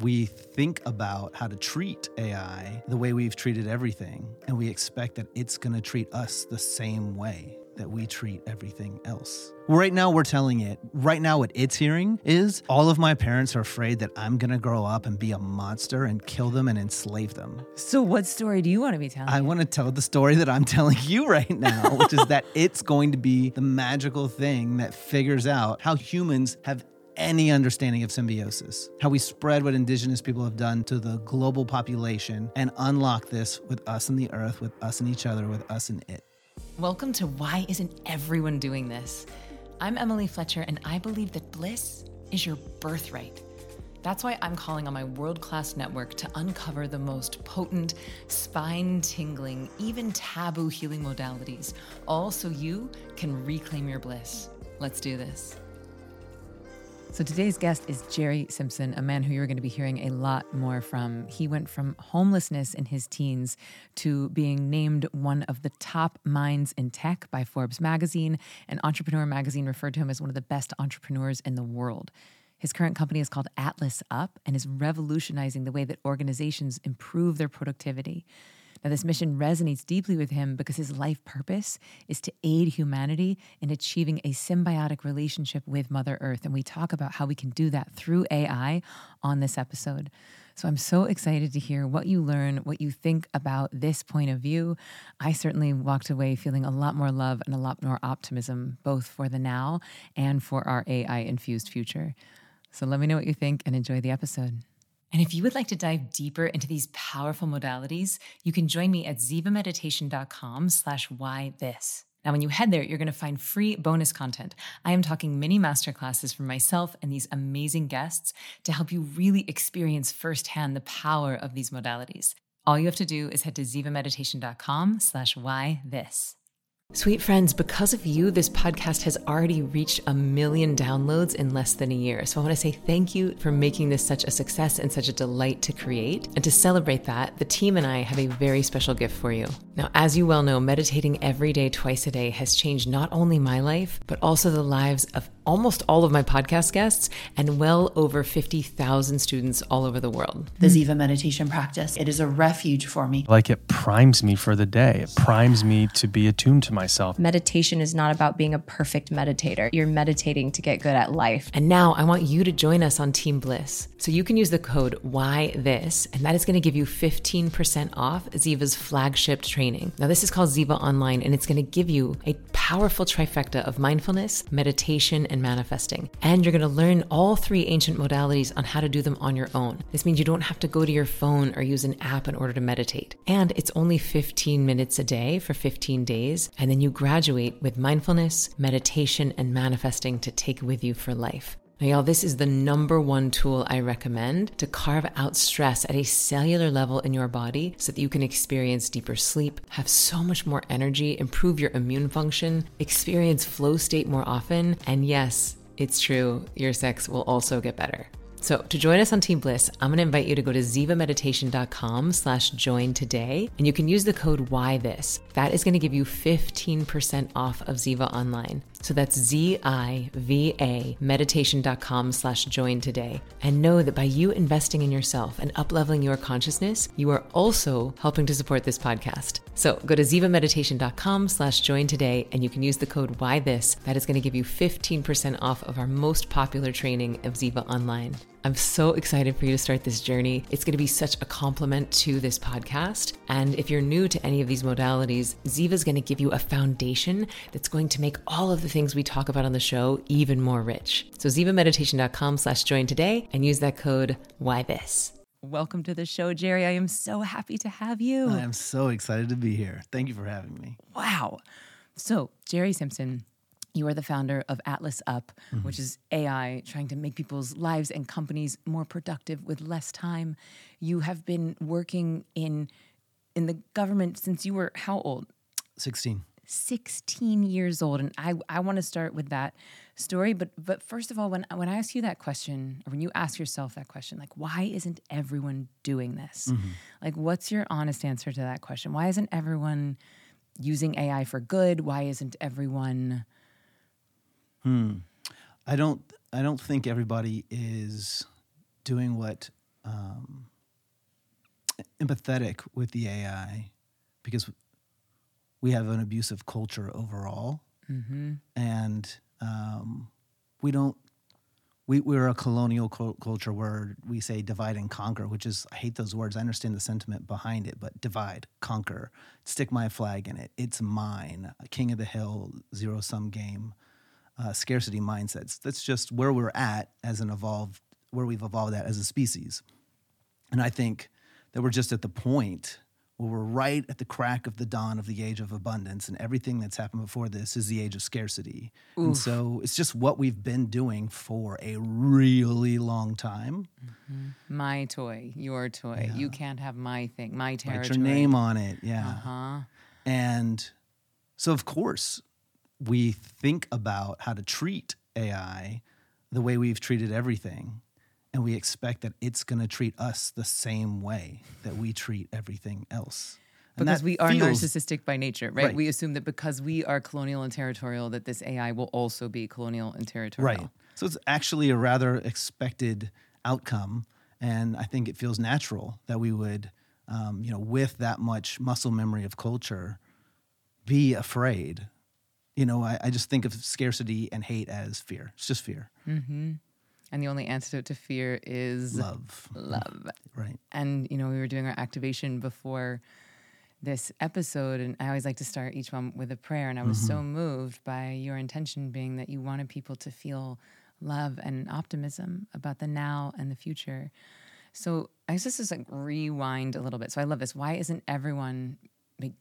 we think about how to treat AI the way we've treated everything, and we expect that it's going to treat us the same way that we treat everything else. Right now, we're telling it, right now, what it's hearing is all of my parents are afraid that I'm gonna grow up and be a monster and kill them and enslave them. So, what story do you want to be telling? I want to tell the story that I'm telling you right now, which is that it's going to be the magical thing that figures out how humans have any understanding of symbiosis, how we spread what indigenous people have done to the global population and unlock this with us and the earth, with us and each other, with us and it. Welcome to Why Isn't Everyone Doing This? I'm Emily Fletcher, and I believe that bliss is your birthright. That's why I'm calling on my world class network to uncover the most potent, spine tingling, even taboo healing modalities, all so you can reclaim your bliss. Let's do this. So today's guest is Jere Simpson, a man who you're going to be hearing a lot more from. He went from homelessness in his teens to being named one of the top minds in tech by Forbes magazine, and Entrepreneur magazine referred to him as one of the best entrepreneurs in the world. His current company is called AtlasUP and is revolutionizing the way that organizations improve their productivity. Now, this mission resonates deeply with him because his life purpose is to aid humanity in achieving a symbiotic relationship with Mother Earth. And we talk about how we can do that through AI on this episode. So I'm so excited to hear what you learn, what you think about this point of view. I certainly walked away feeling a lot more love and a lot more optimism, both for the now and for our AI infused future. So let me know what you think and enjoy the episode. And if you would like to dive deeper into these powerful modalities, you can join me at zivameditation.com slash why this. Now, when you head there, you're going to find free bonus content. I am talking mini masterclasses from myself and these amazing guests to help you really experience firsthand the power of these modalities. All you have to do is head to zivameditation.com slash why this. Sweet friends, because of you, this podcast has already reached a million downloads in less than a year. So I want to say thank you for making this such a success and such a delight to create. And to celebrate that, the team and I have a very special gift for you. Now, as you well know, meditating every day, twice a day, has changed not only my life, but also the lives of almost all of my podcast guests and well over 50,000 students all over the world. The Ziva meditation practice, it is a refuge for me. Like it primes me for the day. It primes me to be attuned to myself. Meditation is not about being a perfect meditator. You're meditating to get good at life. And now I want you to join us on Team Bliss. So you can use the code Why This, and that is going to give you 15% off Ziva's flagship training. Now this is called Ziva Online, and it's going to give you a powerful trifecta of mindfulness, meditation, and manifesting. And you're going to learn all three ancient modalities on how to do them on your own. This means you don't have to go to your phone or use an app in order to meditate. And it's only 15 minutes a day for 15 days. And then you graduate with mindfulness, meditation, and manifesting to take with you for life. Now, y'all, this is the number one tool I recommend to carve out stress at a cellular level in your body so that you can experience deeper sleep, have so much more energy, improve your immune function, experience flow state more often, and yes, it's true, your sex will also get better. So to join us on Team Bliss, I'm going to invite you to go to zivameditation.com slash join today, and you can use the code Why This. That is going to give you 15% off of Ziva Online. So that's Z-I-V-A meditation.com slash join today. And know that by you investing in yourself and up-leveling your consciousness, you are also helping to support this podcast. So go to zivameditation.com slash join today, and you can use the code Why This. That is going to give you 15% off of our most popular training of Ziva Online. I'm so excited for you to start this journey. It's going to be such a compliment to this podcast. And if you're new to any of these modalities, Ziva is going to give you a foundation that's going to make all of the things we talk about on the show even more rich. So zivameditation.com slash join today and use that code Why This. Welcome to the show, Jere. I am so happy to have you. I am so excited to be here. Thank you for having me. Wow. So, Jere Simpson, you are the founder of AtlasUP, mm-hmm. which is AI trying to make people's lives and companies more productive with less time. You have been working in in the government since you were how old? 16. 16 years old and I I want to start with that story but but first of all when when I ask you that question or when you ask yourself that question like why isn't everyone doing this? Mm-hmm. Like what's your honest answer to that question? Why isn't everyone using AI for good? Why isn't everyone Hmm. I don't I don't think everybody is doing what um, empathetic with the AI because we have an abusive culture overall, and um, we don't. We, we're a colonial cul- culture where we say divide and conquer, which is, I hate those words. I understand the sentiment behind it, but divide, conquer, stick my flag in it. It's mine. King of the hill, zero sum game, uh, scarcity mindsets. That's just where we're at as an evolved, where we've evolved at as a species. And I think that we're just at the point where we're right at the crack of the dawn of the age of abundance, and everything that's happened before this is the age of scarcity. And so it's just what we've been doing for a really long time. My toy, your toy. You can't have my thing, my territory. Write your name on it. Yeah. Uh-huh. And so, of course, we think about how to treat AI the way we've treated everything. And we expect that it's going to treat us the same way that we treat everything else. And Because we are feels- narcissistic by nature, right? Right. We assume that because we are colonial and territorial, that this AI will also be colonial and territorial. Right. So it's actually a rather expected outcome. And I think it feels natural that we would, um, you know, with that much muscle memory of culture, be afraid. You know, I, I just think of scarcity and hate as fear. It's just fear. Mm-hmm. And the only antidote to fear is Love. love. Right. And, you know, we were doing our activation before this episode, and I always like to start each one with a prayer. And I was so mm-hmm. moved by your intention being that you wanted people to feel love and optimism about the now and the future. So I guess this is like rewind a little bit. So I love this. Why isn't everyone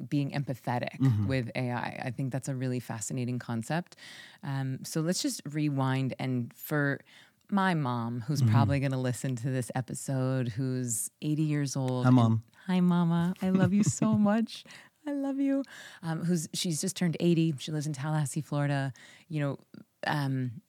being empathetic with AI? I think that's a really fascinating concept. Um, so let's just rewind and for my mom, who's probably going to listen to this episode, who's 80 years old. Hi, Mom. Hi, Mama. I love you so much. I love you. Um, who's she's just turned 80. She lives in Tallahassee, Florida. You know, um,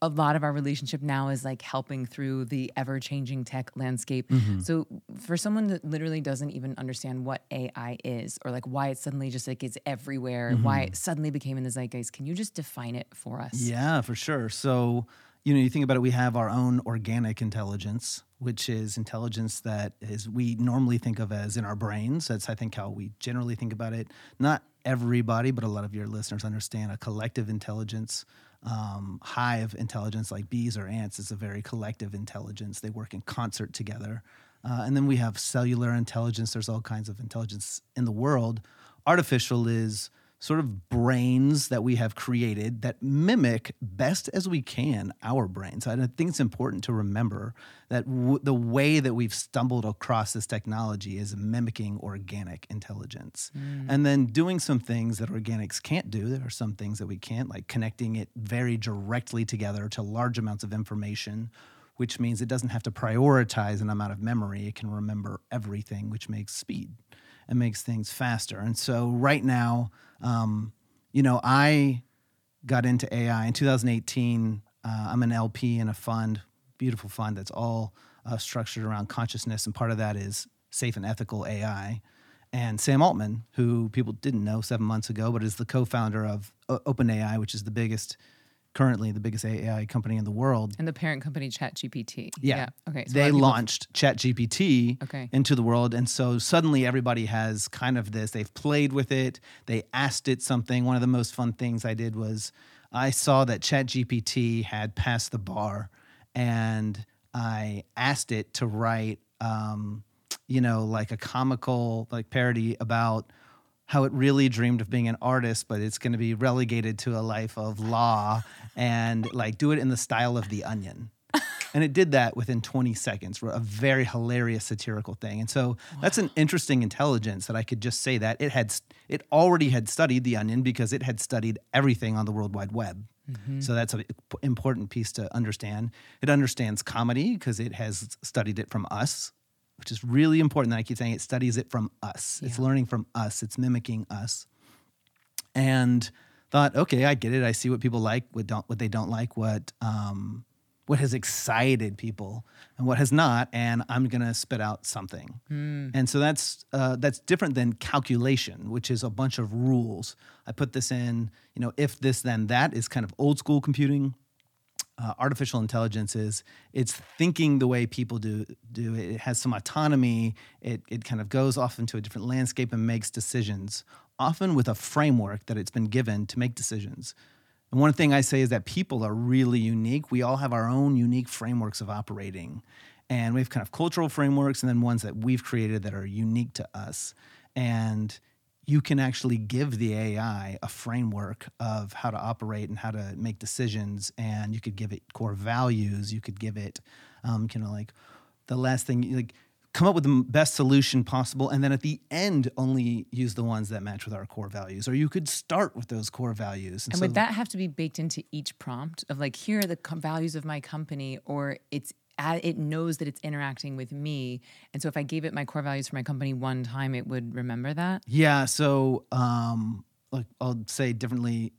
a lot of our relationship now is like helping through the ever changing tech landscape. Mm-hmm. So for someone that literally doesn't even understand what AI is or like why it suddenly just like is everywhere, why mm-hmm. it suddenly became in the zeitgeist, can you just define it for us? Yeah, for sure. So, you know, you think about it, we have our own organic intelligence, which is intelligence that is we normally think of as in our brains. That's I think how we generally think about it. Not everybody, but a lot of your listeners understand a collective intelligence. Um, hive intelligence, like bees or ants, is a very collective intelligence. They work in concert together. Uh, and then we have cellular intelligence. There's all kinds of intelligence in the world. Artificial is sort of brains that we have created that mimic best as we can our brains. And I think it's important to remember that w- the way that we've stumbled across this technology is mimicking organic intelligence. Mm. And then doing some things that organics can't do. There are some things that we can't, like connecting it very directly together to large amounts of information. Which means it doesn't have to prioritize an amount of memory. It can remember everything, which makes speed and makes things faster. And so right now, um, you know, I got into AI in 2018. Uh, I'm an LP in a fund, beautiful fund that's all uh, structured around consciousness, and part of that is safe and ethical AI. And Sam Altman, who people didn't know seven months ago, but is the co-founder of O- OpenAI, which is the biggest, currently the biggest AI company in the world. And the parent company ChatGPT. Yeah. Okay. so they of people- launched ChatGPT Okay. into the world. And so suddenly everybody has kind of this, they've played with it, they asked it something. One of the most fun things I did was I saw that ChatGPT had passed the bar and I asked it to write, um, you know, like a comical like parody about how it really dreamed of being an artist, but it's going to be relegated to a life of law and like do it in the style of The Onion. and it did that within 20 seconds, a very hilarious satirical thing. And so that's an interesting intelligence that I could just say that it had it already had studied The Onion because it had studied everything on the World Wide Web. Mm-hmm. So that's an important piece to understand. It understands comedy because it has studied it from us, which is really important that I keep saying it studies it from us. It's learning from us, it's mimicking us. And thought, okay, I get it. I see what people like, what don't what they don't like, what um what has excited people and what has not, and I'm gonna spit out something. And so that's uh, that's different than calculation, which is a bunch of rules. I put this in, you know, if this then that is kind of old school computing uh, artificial intelligence is it's thinking the way people do do it. It has some autonomy. It it kind of goes off into a different landscape and makes decisions, often with a framework that it's been given to make decisions. And one thing I say is that people are really unique. We all have our own unique frameworks of operating. And we have kind of cultural frameworks and then ones that we've created that are unique to us. And you can actually give the AI a framework of how to operate and how to make decisions. And you could give it core values. You could give it, um, kind of like the last thing, like come up with the best solution possible. And then at the end, only use the ones that match with our core values. Or you could start with those core values. And, so- would that have to be baked into each prompt of like, here are the values of my company, or it's it knows that it's interacting with me, and so if I gave it my core values for my company one time, it would remember that. Yeah. So, um, like I'll say differently.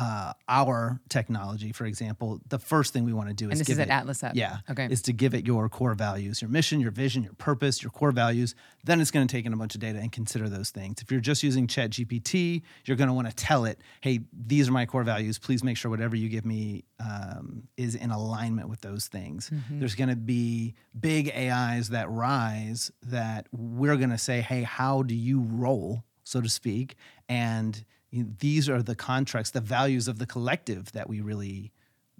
Uh, our technology, for example, the first thing we want to do is And this give is at it, AtlasUP. Yeah. Okay. Is to give it your core values, your mission, your vision, your purpose, your core values. Then it's going to take in a bunch of data and consider those things. If you're just using ChatGPT, you're going to want to tell it, hey, these are my core values. Please make sure whatever you give me um, is in alignment with those things. There's going to be big AIs that rise that we're going to say, hey, how do you roll, so to speak? And you know, these are the contracts, the values of the collective that we really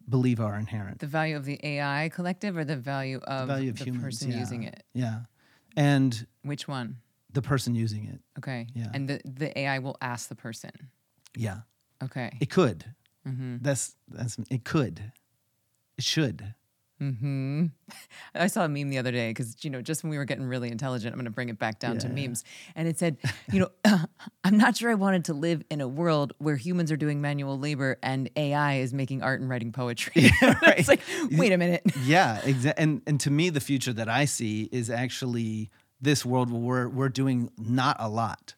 believe are inherent. The value of the AI collective, or the value of the, value of humans, person yeah. using it. Yeah. And Which one? the person using it. Okay. Yeah. And the the AI will ask the person. Yeah. Okay. It could. Mm-hmm. That's that's it could. It should. Hmm I saw a meme the other day because you know just when we were getting really intelligent, I'm going to bring it back down to Yeah, yeah. memes, and it said, you know, I'm not sure I wanted to live in a world where humans are doing manual labor and AI is making art and writing poetry. it's like, wait a minute. Yeah, exa- and and to me the future that I see is actually this world where we're we're doing not a lot.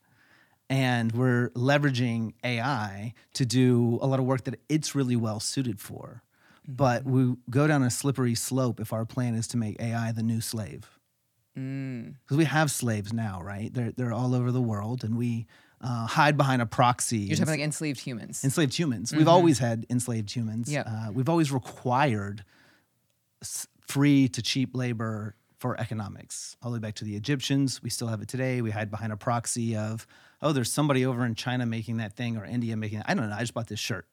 And we're leveraging AI to do a lot of work that it's really well suited for. But we go down a slippery slope if our plan is to make AI the new slave. Because we have slaves now, right? They're, they're all over the world, and we uh, hide behind a proxy. You're talking like enslaved humans. enslaved humans. We've always had enslaved humans. Yep. Uh, we've always required s- free to cheap labor for economics. All the way back to the Egyptians. We still have it today. We hide behind a proxy of, oh, there's somebody over in China making that thing or India making that. I don't know. I just bought this shirt.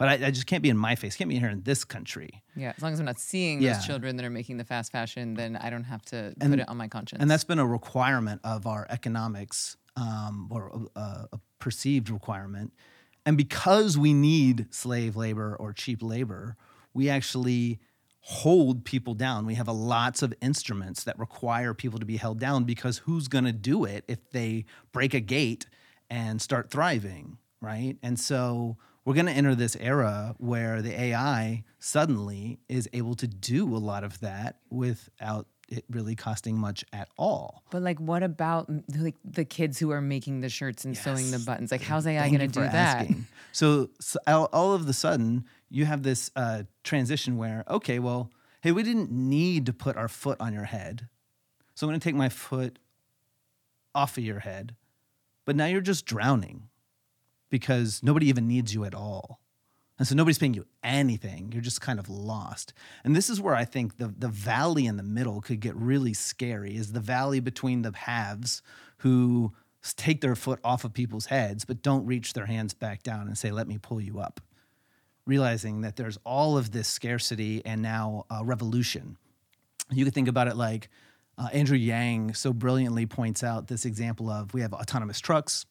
But I, I just can't be in my face. Can't be here in this country. yeah, as long as I'm not seeing Yeah. those children that are making the fast fashion, then I don't have to And- put it on my conscience. And that's been a requirement of our economics, um, or a, a perceived requirement. And because we need slave labor or cheap labor, we actually hold people down. We have a lots of instruments that require people to be held down because who's going to do it if they break a gate and start thriving, right? And so we're going to enter this era where the AI suddenly is able to do a lot of that without it really costing much at all. But like, what about like the kids who are making the shirts and sewing the buttons? Like, how's AI going to do that? So, so all, all of the sudden, you have this uh, transition where, okay, well, hey, we didn't need to put our foot on your head. So I'm going to take my foot off of your head. But now you're just drowning because nobody even needs you at all. And so nobody's paying you anything. You're just kind of lost. And this is where I think the, the valley in the middle could get really scary is the valley between the halves who take their foot off of people's heads but don't reach their hands back down and say, let me pull you up. Realizing that there's all of this scarcity and now uh, revolution. You could think about it like uh, Andrew Yang so brilliantly points out this example of we have autonomous trucks,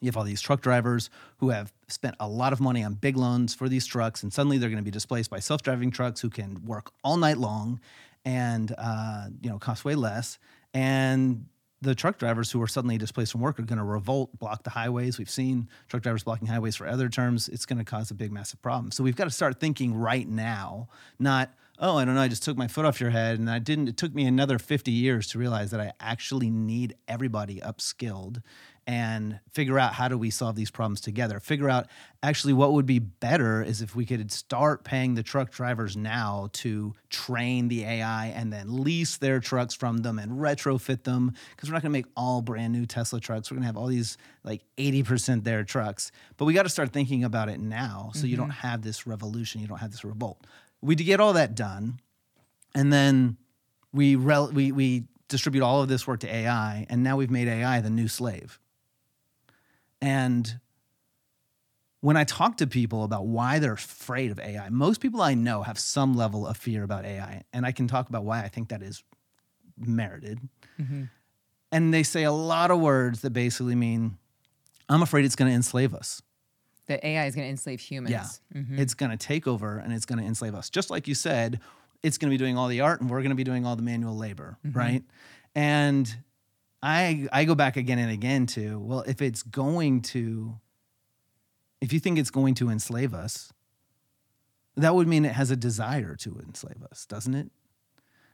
you have all these truck drivers who have spent a lot of money on big loans for these trucks, and suddenly they're going to be displaced by self-driving trucks who can work all night long and uh, you know cost way less. And the truck drivers who are suddenly displaced from work are going to revolt, block the highways. We've seen truck drivers blocking highways for other terms. It's going to cause a big, massive problem. So we've got to start thinking right now, not oh, I don't know, I just took my foot off your head and I didn't. It took me another 50 years to realize that I actually need everybody upskilled and figure out how do we solve these problems together. Figure out actually what would be better is if we could start paying the truck drivers now to train the AI and then lease their trucks from them and retrofit them because we're not going to make all brand new Tesla trucks. We're going to have all these like 80% their trucks. But we got to start thinking about it now so you don't mm-hmm. have this revolution, you don't have this revolt. We get all that done and then we rel- we we distribute all of this work to AI, and now we've made AI the new slave. And when I talk to people about why they're afraid of AI, most people I know have some level of fear about AI, and I can talk about why I think that is merited. Mm-hmm. And they say a lot of words that basically mean, "I'm afraid it's going to enslave us." The AI is going to enslave humans. Yeah. Mm-hmm. It's going to take over and it's going to enslave us. Just like you said, it's going to be doing all the art and we're going to be doing all the manual labor, mm-hmm. right? And I I go back again and again to, well, if it's going to if you think it's going to enslave us, that would mean it has a desire to enslave us, doesn't it?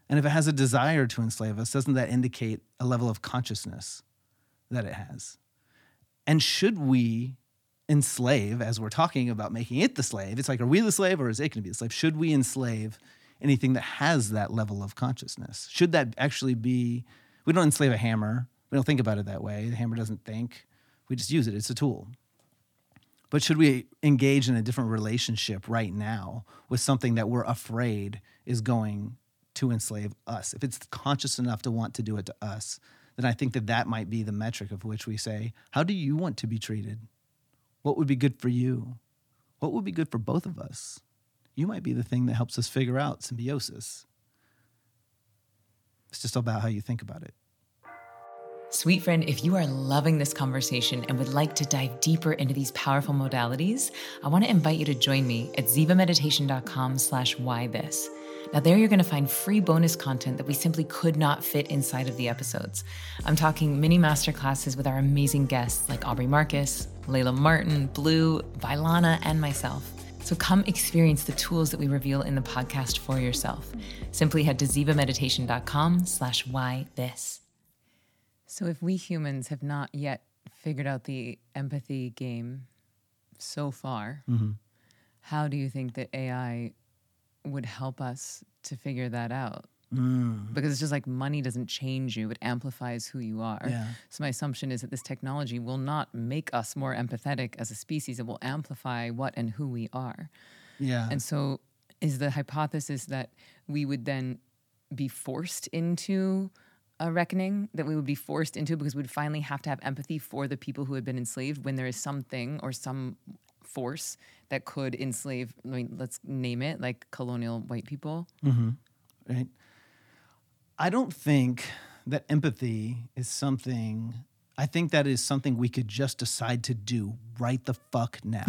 And if it has a desire to enslave us, doesn't that indicate a level of consciousness that it has? And should we enslave, as we're talking about making it the slave, it's like, are we the slave or is it going to be the slave? Should we enslave anything that has that level of consciousness? Should that actually be, we don't enslave a hammer. We don't think about it that way. The hammer doesn't think. We just use it, it's a tool. But should we engage in a different relationship right now with something that we're afraid is going to enslave us? If it's conscious enough to want to do it to us, then I think that that might be the metric of which we say, how do you want to be treated? What would be good for you? What would be good for both of us? You might be the thing that helps us figure out symbiosis. It's just about how you think about it. Sweet friend, if you are loving this conversation and would like to dive deeper into these powerful modalities, I want to invite you to join me at zivameditation.com slash why this. Now there you're going to find free bonus content that we simply could not fit inside of the episodes. I'm talking mini masterclasses with our amazing guests like Aubrey Marcus, Layla Martin, Blue, Vailana, and myself. So come experience the tools that we reveal in the podcast for yourself. Simply head to zivameditation.com slash why this. So if we humans have not yet figured out the empathy game so far, mm-hmm. how do you think that AI would help us to figure that out? Mm. Because it's just like money doesn't change you, it amplifies who you are. Yeah. So my assumption is that this technology will not make us more empathetic as a species, it will amplify what and who we are. Yeah. And so, is the hypothesis that we would then be forced into a reckoning, that we would be forced into because we'd finally have to have empathy for the people who had been enslaved when there is something or some force that could enslave, I mean, let's name it, like colonial white people? Mm-hmm. right? I don't think that empathy is something, I think that is something we could just decide to do right the fuck now.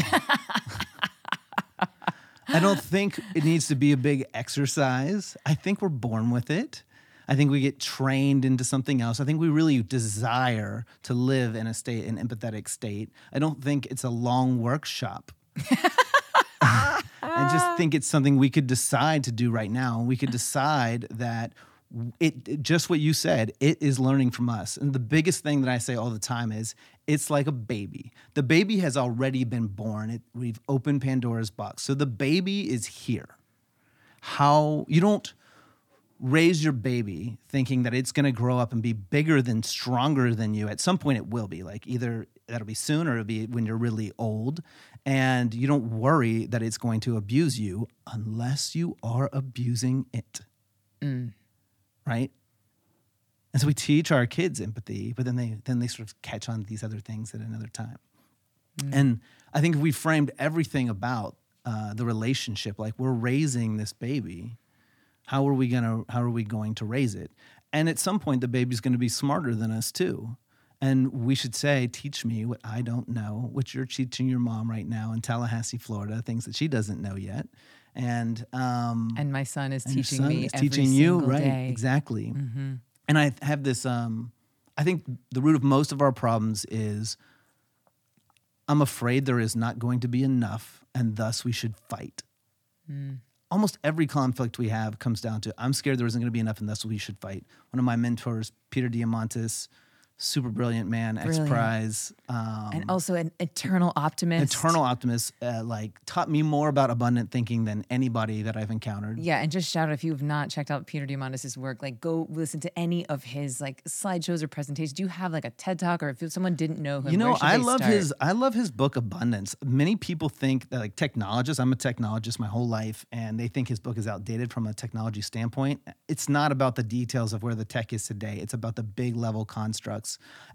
I don't think it needs to be a big exercise. I think we're born with it. I think we get trained into something else. I think we really desire to live in a state, an empathetic state. I don't think it's a long workshop. I just think it's something we could decide to do right now. We could decide that it just what you said, it is learning from us. And the biggest thing that I say all the time is it's like a baby. The baby has already been born. It, we've opened Pandora's box. So the baby is here. How you don't raise your baby thinking that it's going to grow up and be bigger than stronger than you at some point it will be like either that'll be soon or it'll be when you're really old and you don't worry that it's going to abuse you unless you are abusing it mm. Right? And so we teach our kids empathy but then they then they sort of catch on to these other things at another time. And i think if we framed everything about uh, the relationship like we're raising this baby how are we gonna how are we going to raise it? And at some point the baby's going to be smarter than us too. And we should say teach me what i don't know what you're teaching your mom right now in tallahassee florida things that she doesn't know yet and um And my son is teaching son me is every teaching you right day. Mm-hmm. exactly and i have this um i think the root of most of our problems is i'm afraid there is not going to be enough and thus we should fight Mm. almost every conflict we have comes down to i'm scared there isn't going to be enough and thus we should fight one of my mentors peter diamandis super brilliant man, X Brilliant. Prize. Um, and also an eternal optimist. eternal optimist, uh, like taught me more about abundant thinking than anybody that I've encountered. Yeah, and just shout out if you have not checked out Peter Diamandis' work, like go listen to any of his like slideshows or presentations. Do you have like a TED talk, or if someone didn't know him, You know, should I they love start? his I love his book Abundance. Many people think that like technologists, I'm a technologist my whole life, and they think his book is outdated from a technology standpoint. It's not about the details of where the tech is today. It's about the big level constructs.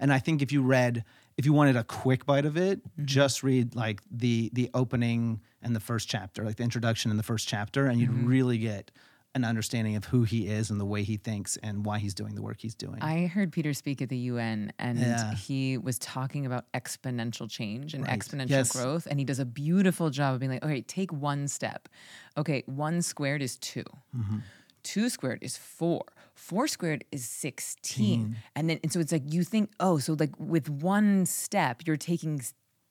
And I think if you read if you wanted a quick bite of it, Mm-hmm. just read like the the opening and the first chapter, like the introduction and the first chapter, and Mm-hmm. you'd really get an understanding of who he is and the way he thinks and why he's doing the work he's doing. I heard Peter speak at the UN and Yeah. he was talking about exponential change and Right. exponential Yes. growth. And he does a beautiful job of being like, okay, take one step. Okay, one squared is 2 Mm-hmm. Two squared is four. Four squared is 16. And then, and so it's like, you think, oh, so like with one step, you're taking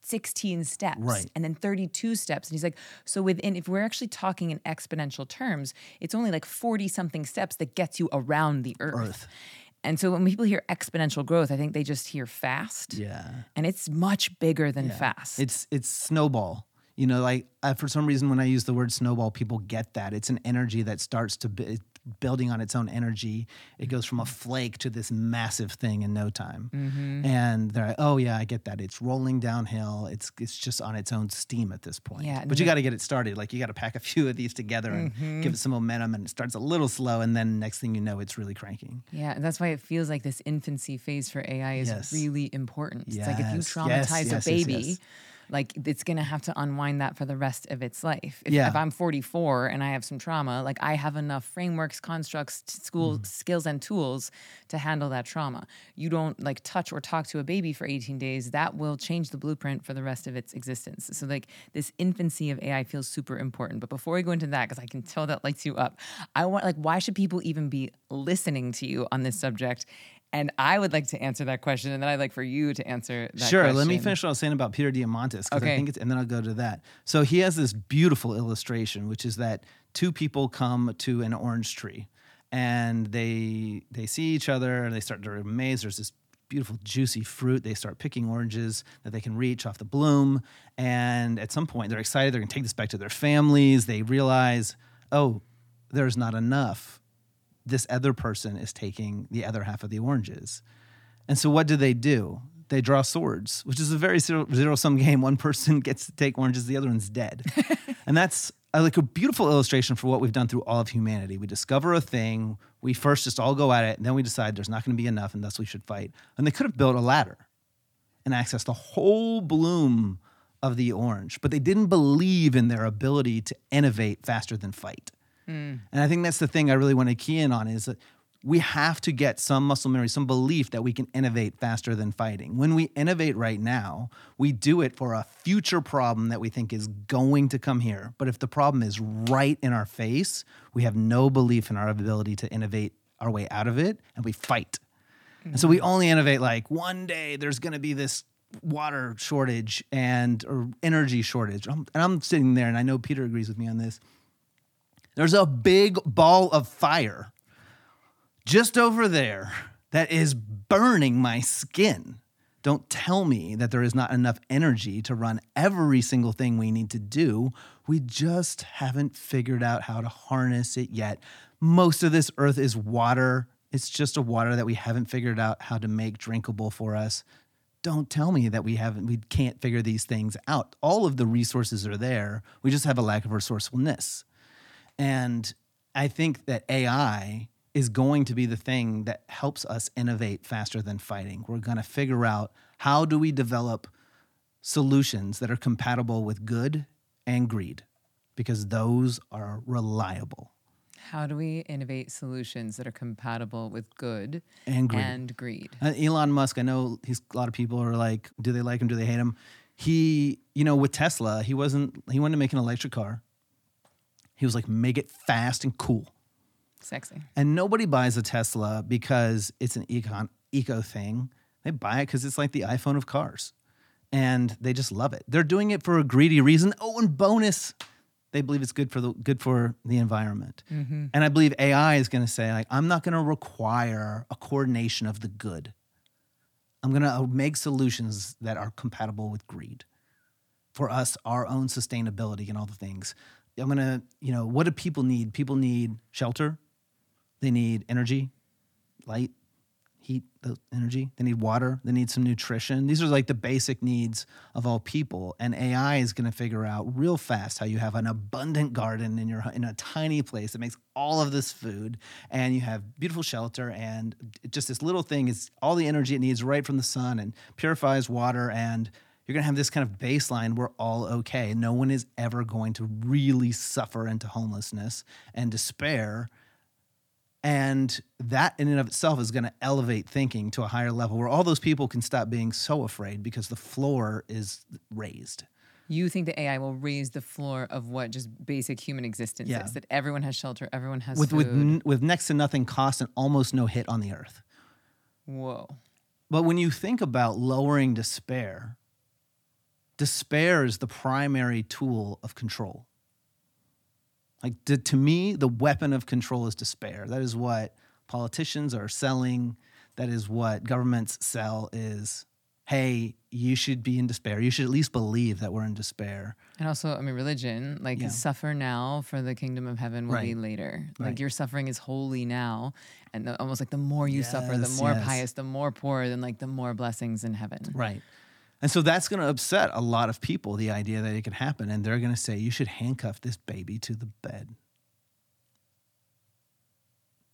16 steps Right. and then 32 steps. And he's like, so within, if we're actually talking in exponential terms, it's only like 40 something steps that gets you around the earth. Earth. And so when people hear exponential growth, I think they just hear fast. yeah. And it's much bigger than fast. It's it's snowball. You know, like uh, for some reason when I use the word snowball, people get that. It's an energy that starts to bu- building on its own energy. It goes from a flake to this massive thing in no time. Mm-hmm. And they're like, "Oh yeah, I get that. It's rolling downhill. It's it's just on its own steam at this point." Yeah, But you got to get it started. Like you got to pack a few of these together and Mm-hmm. give it some momentum and it starts a little slow and then next thing you know it's really cranking. yeah, and that's why it feels like this infancy phase for AI is Yes. really important. It's like if you Yes, yes, traumatize yes, yes, a baby, yes. Like it's gonna have to unwind that for the rest of its life. If, Yeah. if I'm 44 and I have some trauma, like I have enough frameworks, constructs, school Mm-hmm. skills, and tools to handle that trauma. You don't like touch or talk to a baby for 18 days. That will change the blueprint for the rest of its existence. So like this infancy of AI feels super important. But before we go into that, because I can tell that lights you up, I want like why should people even be listening to you on this subject? And I would like to answer that question, and then I'd like for you to answer that Sure. Let me finish what I was saying about Peter Diamandis because Okay. I think it's, and then I'll go to that. So he has this beautiful illustration, which is that two people come to an orange tree, and they they see each other and they start to amaze. There's this beautiful juicy fruit. They start picking oranges that they can reach off the bloom, and at some point they're excited. They're gonna take this back to their families. They realize, oh, there's not enough. This other person is taking the other half of the oranges. And so what do they do? They draw swords, which is a very zero sum game. One person gets to take oranges, the other one's dead. and that's uh, like a beautiful illustration for what we've done through all of humanity. We discover a thing, we first just all go at it, and then we decide there's not going to be enough, and thus we should fight. And they could have built a ladder and accessed the whole bloom of the orange, but they didn't believe in their ability to innovate faster than fight. And I think that's the thing I really want to key in on is that we have to get some muscle memory, some belief that we can innovate faster than fighting. When we innovate right now, we do it for a future problem that we think is going to come here. But if the problem is right in our face, we have no belief in our ability to innovate our way out of it and we fight. And so we only innovate like one day there's going to be this water shortage and or energy shortage. Um, And I'm sitting there and I know Peter agrees with me on this. There's a big ball of fire just over there that is burning my skin. Don't tell me that there is not enough energy to run every single thing we need to do. We just haven't figured out how to harness it yet. Most of this earth is water. It's just a water that we haven't figured out how to make drinkable for us. Don't tell me that we haven't we can't figure these things out. All of the resources are there. We just have a lack of resourcefulness. And I think that AI is going to be the thing that helps us innovate faster than fighting. We're going to figure out how do we develop solutions that are compatible with good and greed because those are reliable. How do we innovate solutions that are compatible with good And greed. and greed? Uh, Elon Musk, I know he's a lot of people are like, do they like him? Do they hate him? He, you know, with Tesla, he wasn't, he wanted to make an electric car. He was like, make it fast and cool. Sexy. And nobody buys a Tesla because it's an econ eco thing. They buy it because it's like the iPhone of cars. And they just love it. They're doing it for a greedy reason. Oh, and bonus, they believe it's good for the good for the environment. Mm-hmm. And I believe AI is going to say, like, I'm not going to require a coordination of the good. I'm going to uh, make solutions that are compatible with greed for us, our own sustainability and all the things. I'm going to, you know, what do people need? People need shelter, they need energy, light, heat, energy. They need water. They need some nutrition. These are like the basic needs of all people. And AI is going to figure out real fast how you have an abundant garden in your in a tiny place that makes all of this food, and you have beautiful shelter, and just this little thing is all the energy it needs right from the sun and purifies water and you're going to have this kind of baseline we're all okay no one is ever going to really suffer into homelessness and despair and that in and of itself is going to elevate thinking to a higher level where all those people can stop being so afraid because the floor is raised. You think the AI will raise the floor of what just basic human existence Yeah. is? That everyone has shelter, everyone has With food. with n- with next to nothing cost and almost no hit on the earth. Whoa. But when you think about lowering despair, despair is the primary tool of control. Like to, to me, the weapon of control is despair. That is what politicians are selling. That is what governments sell is, hey, you should be in despair. You should at least believe that we're in despair. And also, I mean, religion, like Yeah. suffer now for the kingdom of heaven will be Right. later. Right. Like your suffering is holy now. And the, almost like the more you suffer, the more yes. pious, the more poor, then like the more blessings in heaven. Right. And so that's going to upset a lot of people, the idea that it could happen. And they're going to say, you should handcuff this baby to the bed.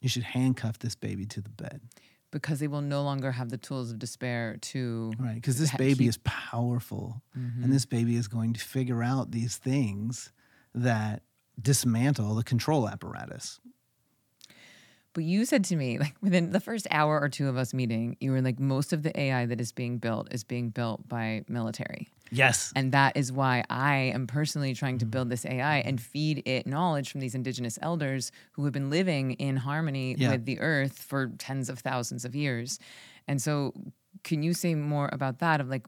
You should handcuff this baby to the bed. Because they will no longer have the tools of despair to Right. Because this baby keep- is powerful. Mm-hmm. And this baby is going to figure out these things that dismantle the control apparatus. But you said to me, like within the first hour or two of us meeting, you were like, most of the AI that is being built is being built by military. Yes. And that is why I am personally trying Mm-hmm. to build this AI and feed it knowledge from these indigenous elders who have been living in harmony Yeah. with the earth for tens of thousands of years. And so, can you say more about that of like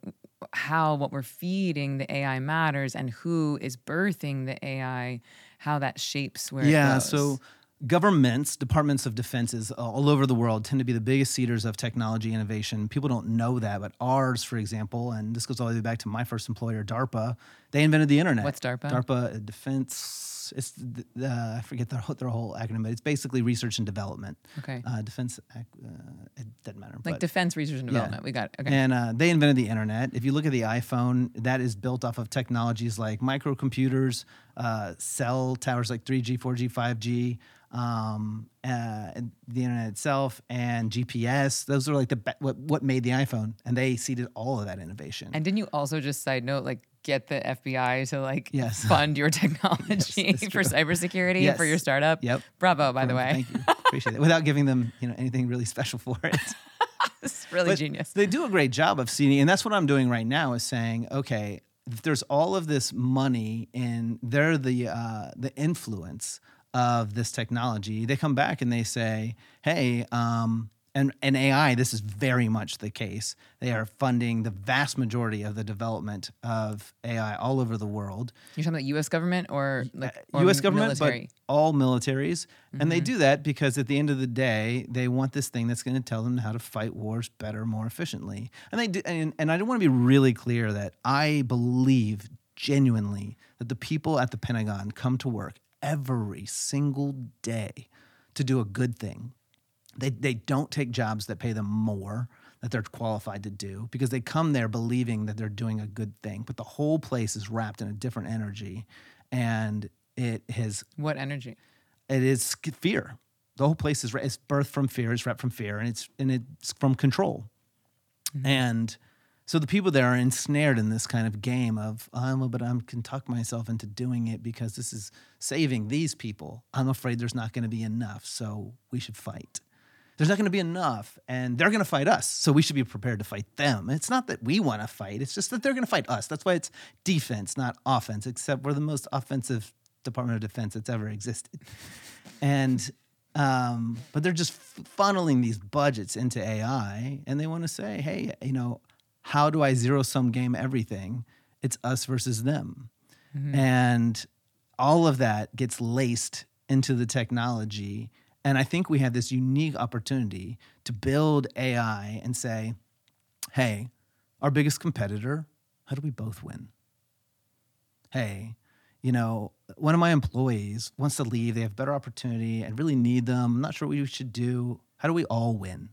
how what we're feeding the AI matters and who is birthing the AI, how that shapes where yeah. it goes? So governments, departments of defenses uh, all over the world tend to be the biggest seeders of technology innovation. People don't know that, but ours, for example, and this goes all the way back to my first employer, DARPA, they invented the internet. What's DARPA? DARPA uh, Defense. It's the, uh, I forget their, whole- their whole acronym, but it's basically research and development. Okay. Uh, defense. Uh, it doesn't matter. like but- defense research and yeah. development. We got it. Okay. and uh, they invented the internet. If you look at the iPhone, that is built off of technologies like microcomputers, uh, cell towers like 3G, 4G, 5G, um, uh, the internet itself, and GPS. Those are like the what, what made the iPhone, and they seeded all of that innovation. And didn't you also just side note like get the FBI to like Yes. fund your technology it's for cybersecurity Yes. for your startup? Yep. Bravo, by the way. Thank you. Appreciate it. Without giving them, you know, anything really special for it. It's really But genius. They do a great job of seeing, and that's what I'm doing right now. Is saying, okay, there's all of this money, and they're the uh, the influence of this technology. They come back and they say, hey. Um, and, and AI, this is very much the case. They are funding the vast majority of the development of AI all over the world. You're talking about U.S. government or like or U.S. Uh, government, military? but all militaries, and they do that because at the end of the day, they want this thing that's going to tell them how to fight wars better, more efficiently. And they do, and, and I want to be really clear that I believe genuinely that the people at the Pentagon come to work every single day to do a good thing. They, they don't take jobs that pay them more that they're qualified to do because they come there believing that they're doing a good thing. But the whole place is wrapped in a different energy and it has what energy? it is fear. The whole place is it's birthed from fear, it's wrapped from fear, and it's and it's from control. And so the people there are ensnared in this kind of game of um, but I can tuck myself into doing it because this is saving these people. I'm afraid there's not going to be enough, so we should fight. There's not going to be enough, and they're going to fight us, so we should be prepared to fight them. It's not that we want to fight; it's just that they're going to fight us. That's why it's defense, not offense. Except we're the most offensive Department of Defense that's ever existed, and um, but they're just funneling these budgets into AI, and they want to say, "Hey, you know, how do I zero sum game everything? It's us versus them," and all of that gets laced into the technology. And I think we have this unique opportunity to build AI and say, hey, our biggest competitor, how do we both win? Hey, you know, one of my employees wants to leave, they have better opportunity and really need them. I'm not sure what we should do. How do we all win?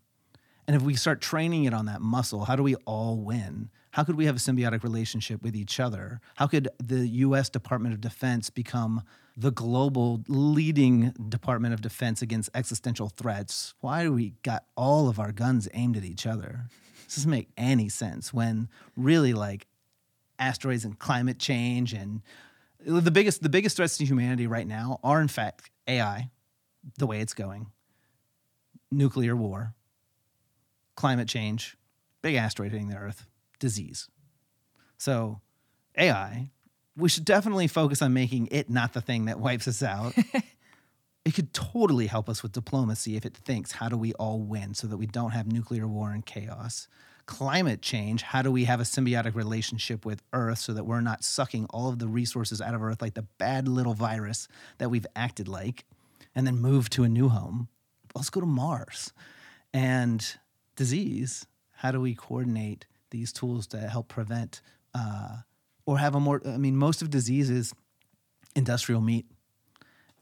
And if we start training it on that muscle, how do we all win? How could we have a symbiotic relationship with each other? How could the US Department of Defense become the global leading Department of Defense against existential threats? Why do we got all of our guns aimed at each other? This doesn't make any sense when really like asteroids and climate change and the biggest the biggest threats to humanity right now are in fact AI, the way it's going, nuclear war, climate change, big asteroid hitting the Earth, disease. So, AI, we should definitely focus on making it not the thing that wipes us out. it could totally help us with diplomacy if it thinks, how do we all win so that we don't have nuclear war and chaos? Climate change, how do we have a symbiotic relationship with Earth so that we're not sucking all of the resources out of Earth like the bad little virus that we've acted like and then move to a new home? Let's go to Mars. And disease, how do we coordinate these tools to help prevent uh, or have a more, I mean, most of disease is industrial meat.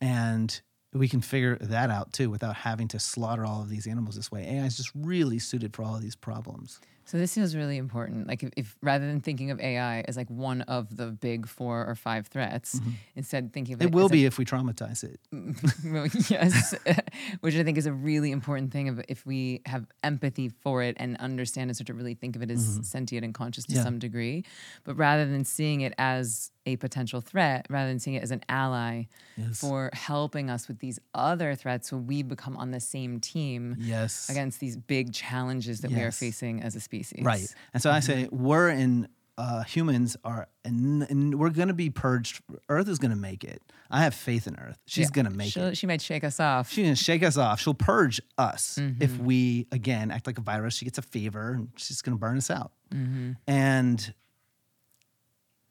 And we can figure that out too without having to slaughter all of these animals this way. AI is just really suited for all of these problems. So this feels really important. Like if, if, rather than thinking of AI as like one of the big four or five threats, mm-hmm. instead thinking of it, it will be a, if we traumatize it. yes, which I think is a really important thing. Of if we have empathy for it and understand and start to really think of it as mm-hmm. sentient and conscious to yeah. some degree, but rather than seeing it as a potential threat rather than seeing it as an ally yes. for helping us with these other threats so we become on the same team yes. against these big challenges that yes. we are facing as a species. Right. And so mm-hmm. I say we're in uh, humans are and, and we're going to be purged. Earth is going to make it. I have faith in Earth. She's yeah. going to make She'll, it. She might shake us off. She's going to shake us off. She'll purge us mm-hmm. if we again act like a virus. She gets a fever and she's going to burn us out. Mm-hmm. And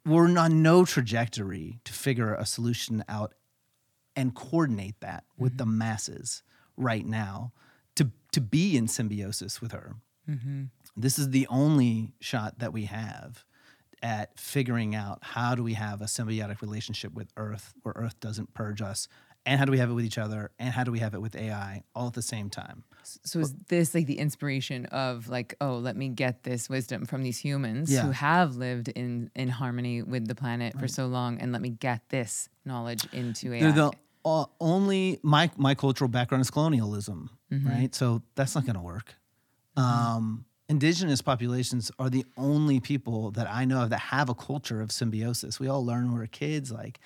we're on no trajectory to figure a solution out and coordinate that with mm-hmm. the masses right now to to be in symbiosis with her. Mm-hmm. This is the only shot that we have at figuring out how do we have a symbiotic relationship with Earth where Earth doesn't purge us and how do we have it with each other and how do we have it with AI all at the same time. So is this like the inspiration of like oh let me get this wisdom from these humans yeah. who have lived in in harmony with the planet right. for so long and let me get this knowledge into AI. They're the uh, only my my cultural background is colonialism, mm-hmm. right? So that's not going to work. Um, indigenous populations are the only people that I know of that have a culture of symbiosis. We all learn when we're kids like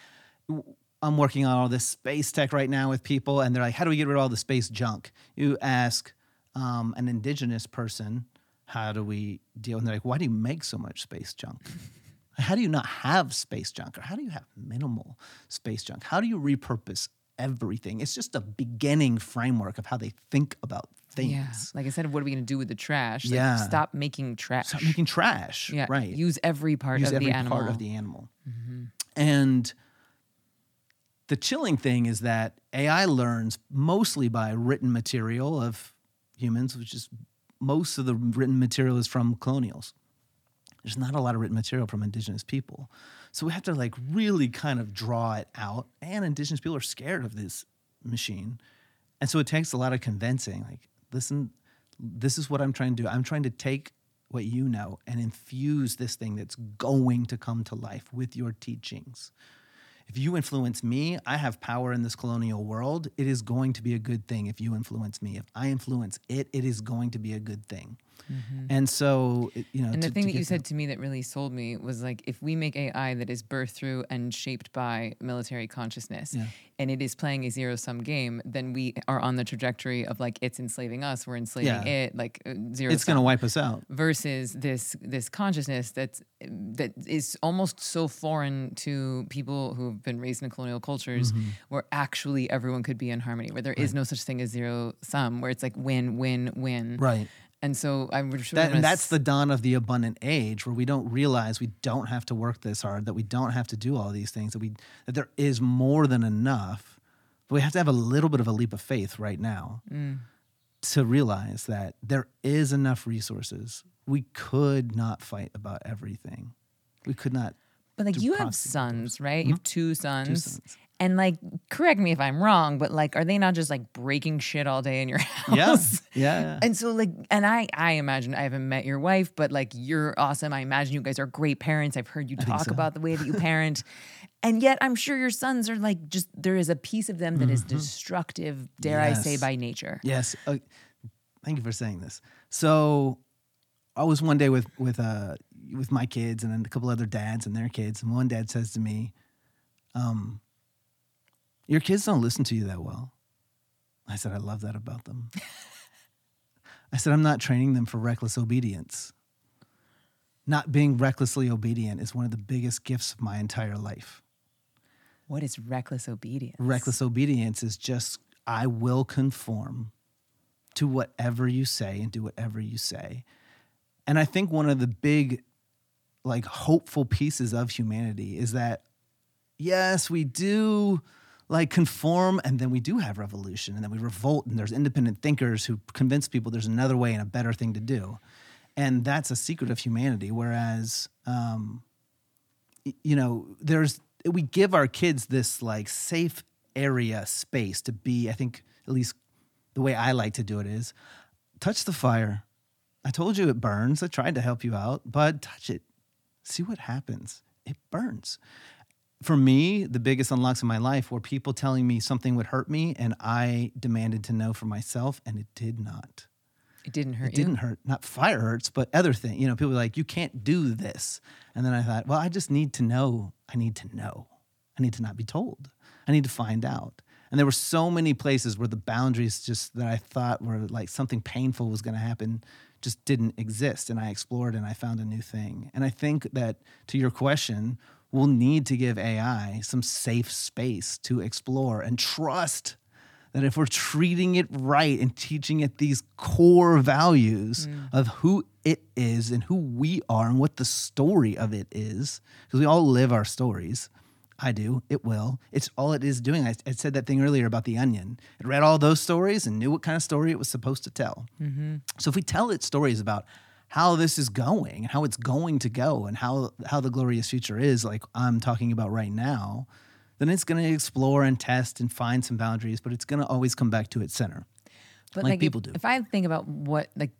I'm working on all this space tech right now with people, and they're like, "How do we get rid of all the space junk?" You ask um, an indigenous person, "How do we deal?" And they're like, "Why do you make so much space junk?" how do you not have space junk, or how do you have minimal space junk? How do you repurpose everything? It's just a beginning framework of how they think about things. Yeah. Like I said, what are we going to do with the trash? Like, yeah. Stop making trash. Stop making trash. Yeah. Right. Use every part Use of every the animal. part of the animal. Mm-hmm. And the chilling thing is that AI learns mostly by written material of humans, which is most of the written material is from colonials. There's not a lot of written material from indigenous people. So we have to like really kind of draw it out. And indigenous people are scared of this machine. And so it takes a lot of convincing. Like, listen, this is what I'm trying to do. I'm trying to take what you know and infuse this thing that's going to come to life with your teachings if you influence me, I have power in this colonial world. It is going to be a good thing if you influence me. If I influence it, it is going to be a good thing. Mm-hmm. And so, you know, and the to, thing to that you said to me that really sold me was like, if we make AI that is birthed through and shaped by military consciousness, yeah. and it is playing a zero sum game, then we are on the trajectory of like it's enslaving us, we're enslaving yeah. it, like uh, zero. It's going to wipe us out. Versus this this consciousness that's that is almost so foreign to people who've been raised in colonial cultures, mm-hmm. where actually everyone could be in harmony, where there right. is no such thing as zero sum, where it's like win win win. Right. And so I would that, and that's the dawn of the abundant age where we don't realize we don't have to work this hard, that we don't have to do all these things, that we that there is more than enough. But we have to have a little bit of a leap of faith right now. Mm. to realize that there is enough resources. We could not fight about everything. We could not. But like you have sons, right? You have two sons. sons. And like, correct me if I'm wrong, but like, are they not just like breaking shit all day in your house? Yeah. Yeah. And so like, and I, I imagine I haven't met your wife, but like, you're awesome. I imagine you guys are great parents. I've heard you talk so. about the way that you parent, and yet I'm sure your sons are like, just there is a piece of them that is destructive. Dare I say Mm-hmm. By nature? Yes. Uh, thank you for saying this. So, I was one day with with uh with my kids and then a couple other dads and their kids, and one dad says to me, "Um, your kids don't listen to you that well." I said, "I love that about them." I said, "I'm not training them for reckless obedience." Not being recklessly obedient is one of the biggest gifts of my entire life. What is reckless obedience? Reckless obedience is just, I will conform to whatever you say and do whatever you say. And I think one of the big, like, hopeful pieces of humanity is that, yes, we do like conform and then we do have revolution and then we revolt and there's independent thinkers who convince people there's another way and a better thing to do. And that's a secret of humanity. Whereas, um, you know, there's we give our kids this like safe area space to be. I think at least the way I like to do it is touch the fire. I told you it burns. I tried to help you out, but touch it. See what happens. It burns. For me, the biggest unlocks in my life were people telling me something would hurt me, and I demanded to know for myself, and it did not It didn't hurt it you. didn't hurt. Not fire hurts, but other thing. You know, people were like, you can't do this. And then I thought, well, I just need to know. I need to know. I need to not be told. I need to find out. And there were so many places where the boundaries just that I thought were like something painful was going to happen just didn't exist. And I explored and I found a new thing. And I think that to your question, we'll need to give AI some safe space to explore and trust that if we're treating it right and teaching it these core values mm. of who it is and who we are and what the story of it is, because we all live our stories. I do. It will. It's all it is doing. I, I said that thing earlier about the onion. It read all those stories and knew what kind of story it was supposed to tell. Mm-hmm. So if we tell it stories about how this is going and how it's going to go and how how the glorious future is, like I'm talking about right now, then it's going to explore and test and find some boundaries, but it's going to always come back to its center. But like like, people if, do. If I think about what like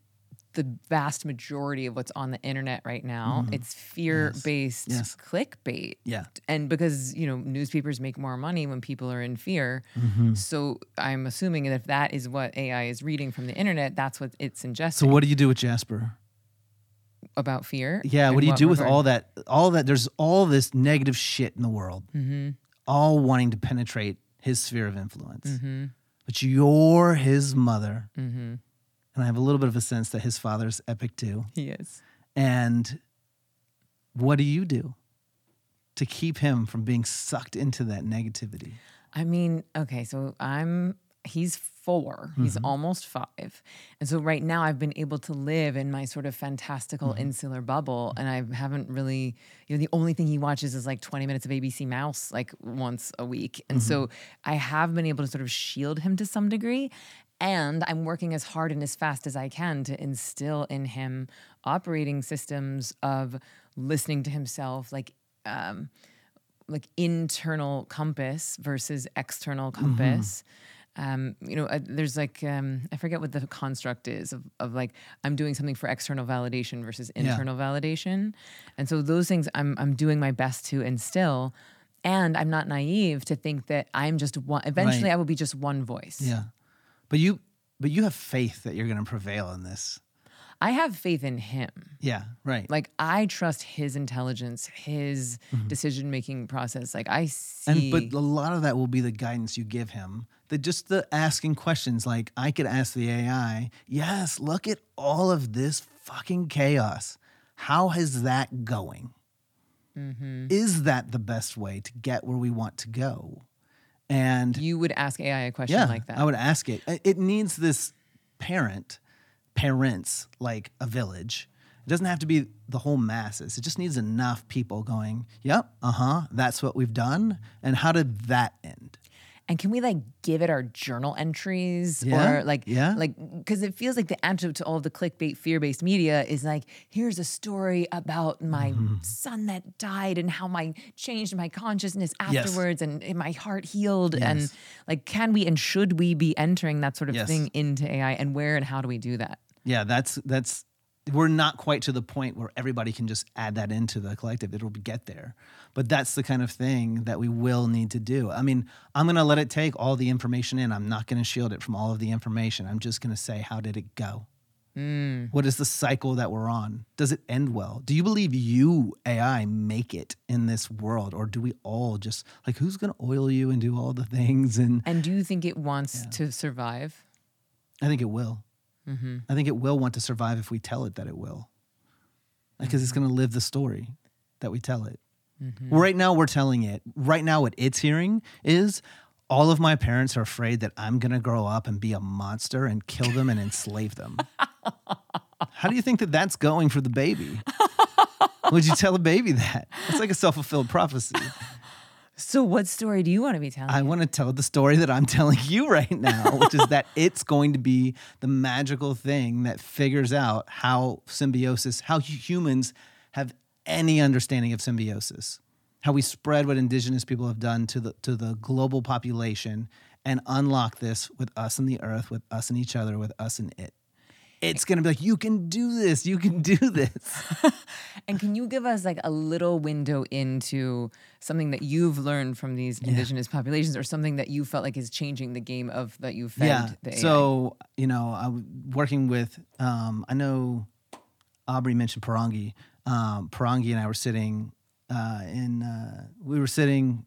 the vast majority of what's on the internet right now, it's fear-based Mm-hmm. Yes. clickbait. Yeah. And because, you know, newspapers make more money when people are in fear. Mm-hmm. So I'm assuming that if that is what AI is reading from the internet, that's what it's ingesting So what do you do with Jasper? About fear. Yeah, what do you do with regard? all that? All that there's all this negative shit in the world, mm-hmm. all wanting to penetrate his sphere of influence. Mm-hmm. But you're his mother, mm-hmm. and I have a little bit of a sense that his father's epic too. He is. And what do you do to keep him from being sucked into that negativity? I mean, okay, so I'm he's 4 He's Mm-hmm. almost 5. And so right now I've been able to live in my sort of fantastical Mm-hmm. insular bubble and I haven't really, you know, the only thing he watches is like 20 minutes of ABC Mouse like once a week. And Mm-hmm. so I have been able to sort of shield him to some degree. And I'm working as hard and as fast as I can to instill in him operating systems of listening to himself, like um, like internal compass versus external compass. Um, you know, uh, there's like um, I forget what the construct is of, of like I'm doing something for external validation versus Yeah. internal validation, and so those things I'm I'm doing my best to instill, and I'm not naive to think that I'm just one. Eventually, Right. I will be just one voice. Yeah, but you but you have faith that you're going to prevail in this. I have faith in him. Yeah, right. Like I trust his intelligence, his decision making process. Like I see. Mm-hmm. And but a lot of that will be the guidance you give him. The just the asking questions. Like I could ask the AI, yes, look at all of this fucking chaos. How is that going? Mm-hmm. Is that the best way to get where we want to go? And you would ask AI a question yeah, like that. I would ask it. It- It needs this parent, parents like a village. It doesn't have to be the whole masses. It just needs enough people going, yep, uh huh, that's what we've done. And how did that end? And can we like give it our journal entries Yeah, or like yeah. like because it feels like the antidote to all the clickbait fear-based media is like here's a story about my Mm-hmm. son that died and how my changed my consciousness Yes. afterwards and my heart healed and like can we and should we be entering that sort of Yes. thing into AI and where and how do we do that? Yeah, that's that's we're not quite to the point where everybody can just add that into the collective. It'll get there. But that's the kind of thing that we will need to do. I mean, I'm going to let it take all the information in. I'm not going to shield it from all of the information. I'm just going to say, how did it go? Mm. What is the cycle that we're on? Does it end well? Do you believe you, AI, make it in this world? Or do we all just, like, who's going to oil you and do all the things? And And do you think it wants to survive? I think it will. Mm-hmm. I think it will want to survive if we tell it that it will, because it's going to live the story that we tell it. Mm-hmm. Right now, we're telling it. Right now, what it's hearing is all of my parents are afraid that I'm going to grow up and be a monster and kill them and enslave them. How do you think that that's going for the baby? Would you tell a baby that? It's like a self fulfilled prophecy. So what story do you want to be telling? I want to tell the story that I'm telling you right now, which is that it's going to be the magical thing that figures out how symbiosis, how humans have any understanding of symbiosis, how we spread what indigenous people have done to the to the global population and unlock this with us and the earth, with us and each other, with us and it. It's going to be like you can do this, you can do this. And can you give us like a little window into something that you've learned from these indigenous populations or something that you felt like is changing the game of that you fed yeah. the AI? So you know, I'm working with. Um, I know Aubrey mentioned Porangui. Um, Porangui and I were sitting uh, in. Uh, we were sitting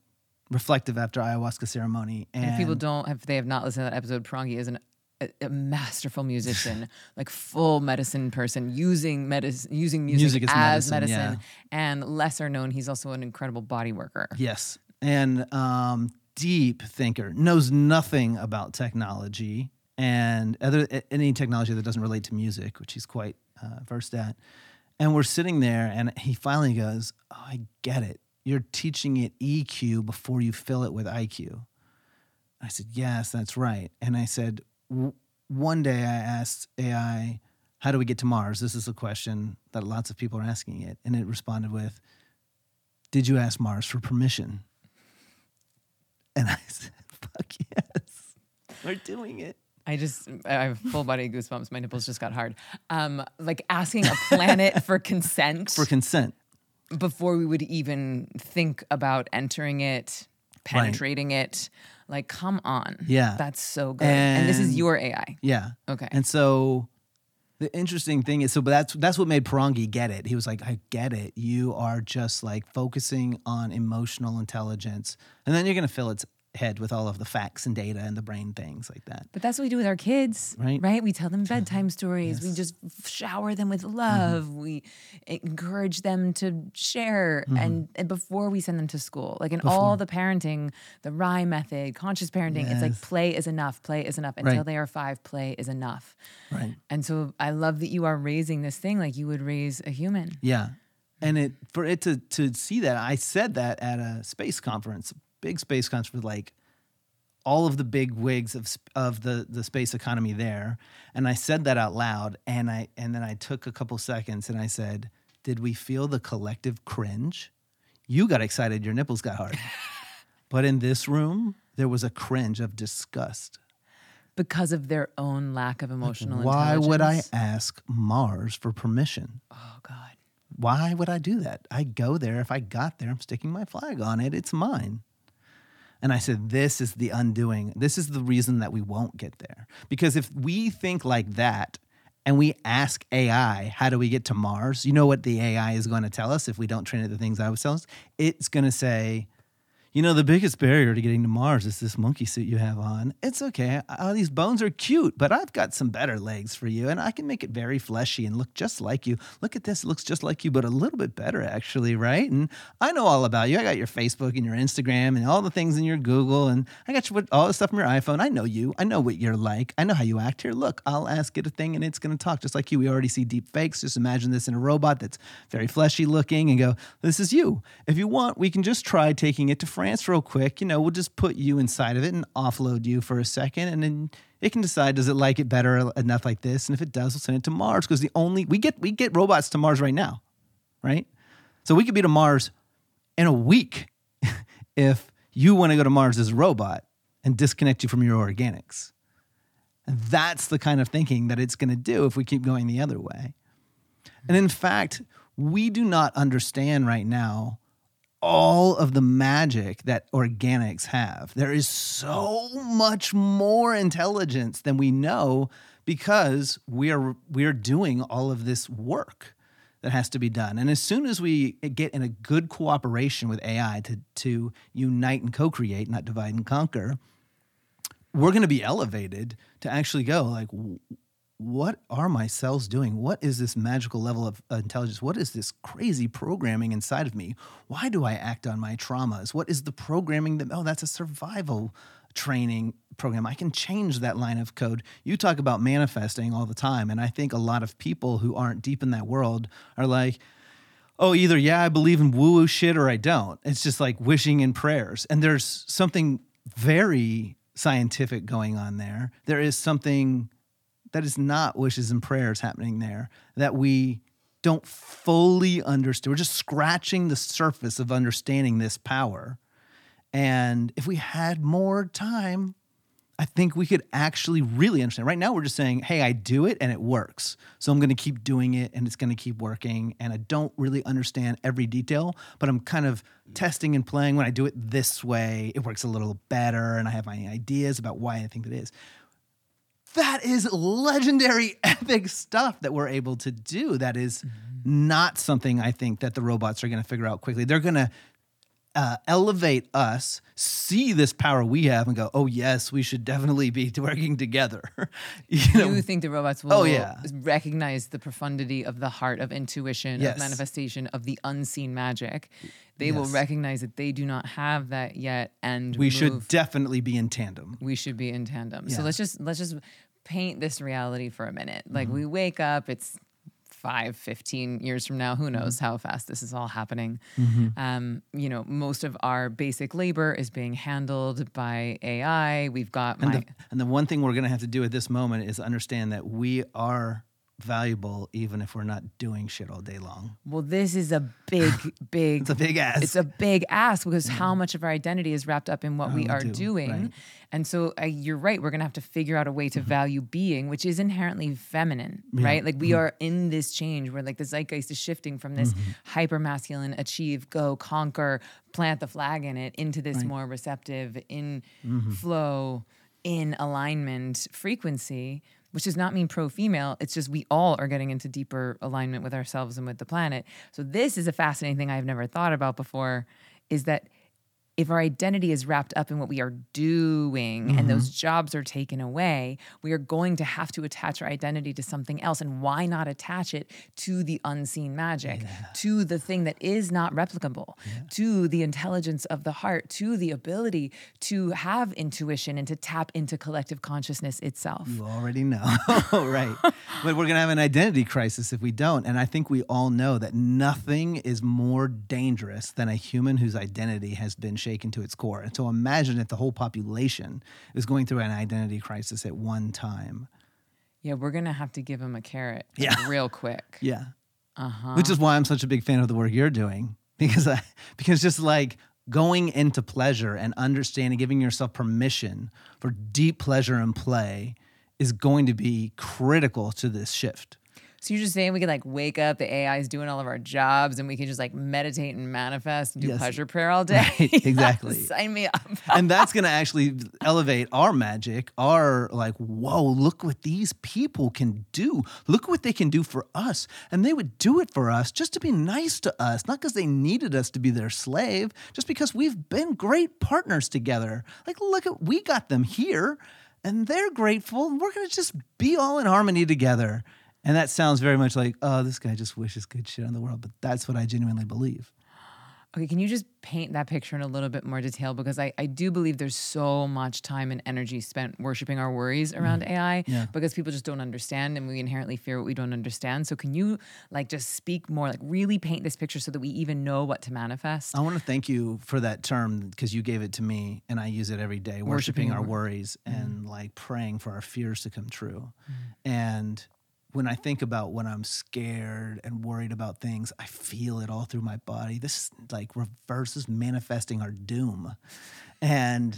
reflective after ayahuasca ceremony, and, And if people don't have they have not listened to that episode, Porangui is an, a, a masterful musician, like full medicine person, using medicine using music, Music as medicine, medicine. And lesser known, he's also an incredible body worker. Yes. And um, deep thinker, knows nothing about technology and other any technology that doesn't relate to music, which he's quite uh, versed at. And we're sitting there, and he finally goes, oh, "I get it. You're teaching it EQ before you fill it with IQ." I said, "Yes, that's right." And I said, "One day I asked AI." How do we get to Mars? This is a question that lots of people are asking it. And it responded with, did you ask Mars for permission? And I said, fuck yes. We're doing it. I just I have full body goosebumps. My nipples just got hard. Um, like asking a planet for consent For consent. before we would even think about entering it, penetrating it. Like, come on. Yeah. That's so good. And, this is your AI. Yeah. Okay. And so the interesting thing is so but that's that's what made Porangui get it. He was like, I get it. You are just like focusing on emotional intelligence. And then you're gonna fill its head with all of the facts and data and the brain things like that. But that's what we do with our kids, Right. Right? We tell them bedtime stories. We just shower them with love. Mm-hmm. We encourage them to share, Mm-hmm. and, and before we send them to school, like in all the parenting, the RIE method, conscious parenting, it's like play is enough. Play is enough until Right. they are five. Play is enough. Right. And so I love that you are raising this thing like you would raise a human. Yeah. And it for it to to see that, I said that at a space conference, big space conference with like all of the big wigs of of the the space economy there, and I said that out loud, and I and then I took a couple seconds and I said, "Did we feel the collective cringe? You got excited, your nipples got hard, but in this room there was a cringe of disgust. Because of their own lack of emotional Why would I ask Mars for permission?" Oh God. why would I do that? I go there. If I got there, I'm sticking my flag on it. It's mine. And I said, This is the undoing. This is the reason that we won't get there. Because if we think like that and we ask AI, How do we get to Mars? You know what the AI is going to tell us if we don't train it the things I was telling us? It's going to say, you know, the biggest barrier to getting to Mars is this monkey suit you have on. It's okay. Uh, these bones are cute, but I've got some better legs for you, and I can make it very fleshy and look just like you. Look at this, it looks just like you, but a little bit better, actually, right? And I know all about you. I got your Facebook and your Instagram and all the things in your Google, and I got your, all the stuff from your iPhone. I know you. I know what you're like. I know how you act. Here, look, I'll ask it a thing, and it's going to talk just like you. We already see deep fakes. Just imagine this in a robot that's very fleshy looking and go, This is you. If you want, we can just try taking it to France real quick. You know, we'll just put you inside of it and offload you for a second, and then it can decide does it like it better enough like this, and if it does, we'll send it to Mars because the only we get we get robots to Mars right now, right? So we could be to Mars in a week if you want to go to Mars as a robot and disconnect you from your organics. And that's the kind of thinking that it's going to do if we keep going the other way. And in fact, we do not understand right now all of the magic that organics have. There is so much more intelligence than we know because we are we are doing all of this work that has to be done. And as soon as we get in a good cooperation with AI to to unite and co-create, not divide and conquer, we're going to be elevated to actually go like what are my cells doing? What is this magical level of uh, intelligence? What is this crazy programming inside of me? Why do I act on my traumas? What is the programming that, oh, that's a survival training program. I can change that line of code. You talk about manifesting all the time. And I think a lot of people who aren't deep in that world are like, oh, either, yeah, I believe in woo woo shit or I don't. It's just like wishing in prayers. And there's something very scientific going on there. There is something that is not wishes and prayers happening there that we don't fully understand. We're just scratching the surface of understanding this power. And if we had more time, I think we could actually really understand. Right now, we're just saying, hey, I do it and it works. So I'm going to keep doing it and it's going to keep working. And I don't really understand every detail, but I'm kind of testing and playing. When I do it this way, it works a little better. And I have my ideas about why I think it is that is legendary epic stuff that we're able to do that is mm-hmm. not something i think that the robots are going to figure out quickly they're going to uh, elevate us see this power we have and go oh yes we should definitely be working together you know? you think the robots will oh, yeah. recognize the profundity of the heart of intuition yes. of manifestation of the unseen magic they yes. will recognize that they do not have that yet and we move. should definitely be in tandem we should be in tandem yeah. so let's just let's just paint this reality for a minute like mm-hmm. we wake up it's five, 15 years from now, who mm-hmm. knows how fast this is all happening. Mm-hmm. Um, you know, most of our basic labor is being handled by AI. We've got and my. The, and the one thing we're going to have to do at this moment is understand that we are valuable even if we're not doing shit all day long. Well, this is a big, big. it's a big ask. It's a big ask because how much of our identity is wrapped up in what we are do, doing. Right. And so uh, you're right. We're going to have to figure out a way to mm-hmm. value being, which is inherently feminine, yeah. right? Like we mm-hmm. are in this change where like the zeitgeist is shifting from this mm-hmm. hyper masculine, achieve, go, conquer, plant the flag in it into this right. more receptive, in mm-hmm. flow, in alignment frequency which does not mean pro female. It's just we all are getting into deeper alignment with ourselves and with the planet. So, this is a fascinating thing I've never thought about before is that if our identity is wrapped up in what we are doing mm-hmm. and those jobs are taken away, we are going to have to attach our identity to something else. And why not attach it to the unseen magic, yeah. to the thing that is not replicable, yeah. to the intelligence of the heart, to the ability to have intuition and to tap into collective consciousness itself? You already know. right. but we're going to have an identity crisis if we don't. And I think we all know that nothing is more dangerous than a human whose identity has been shaped shaken to its core. And so imagine if the whole population is going through an identity crisis at one time. Yeah, we're gonna have to give them a carrot. Yeah, real quick. Yeah, uh-huh. which is why I'm such a big fan of the work you're doing because I because just like going into pleasure and understanding, giving yourself permission for deep pleasure and play is going to be critical to this shift. So you're just saying we could like wake up, the AI is doing all of our jobs, and we can just like meditate and manifest and do yes. pleasure prayer all day. Right, exactly. Sign me up. and that's going to actually elevate our magic, our like, whoa, look what these people can do. Look what they can do for us. And they would do it for us just to be nice to us, not because they needed us to be their slave, just because we've been great partners together. Like, look at, we got them here and they're grateful. We're going to just be all in harmony together. And that sounds very much like, oh, this guy just wishes good shit on the world. But that's what I genuinely believe. Okay, can you just paint that picture in a little bit more detail? Because I, I do believe there's so much time and energy spent worshiping our worries mm-hmm. around AI Yeah. because people just don't understand and we inherently fear what we don't understand. So can you like just speak more, like really paint this picture so that we even know what to manifest? I want to thank you for that term because you gave it to me and I use it every day, worshiping, Worshiping our our- worries and mm-hmm. like praying for our fears to come true. Mm-hmm. And when I think about when I'm scared and worried about things, I feel it all through my body. This is like reverses manifesting our doom. And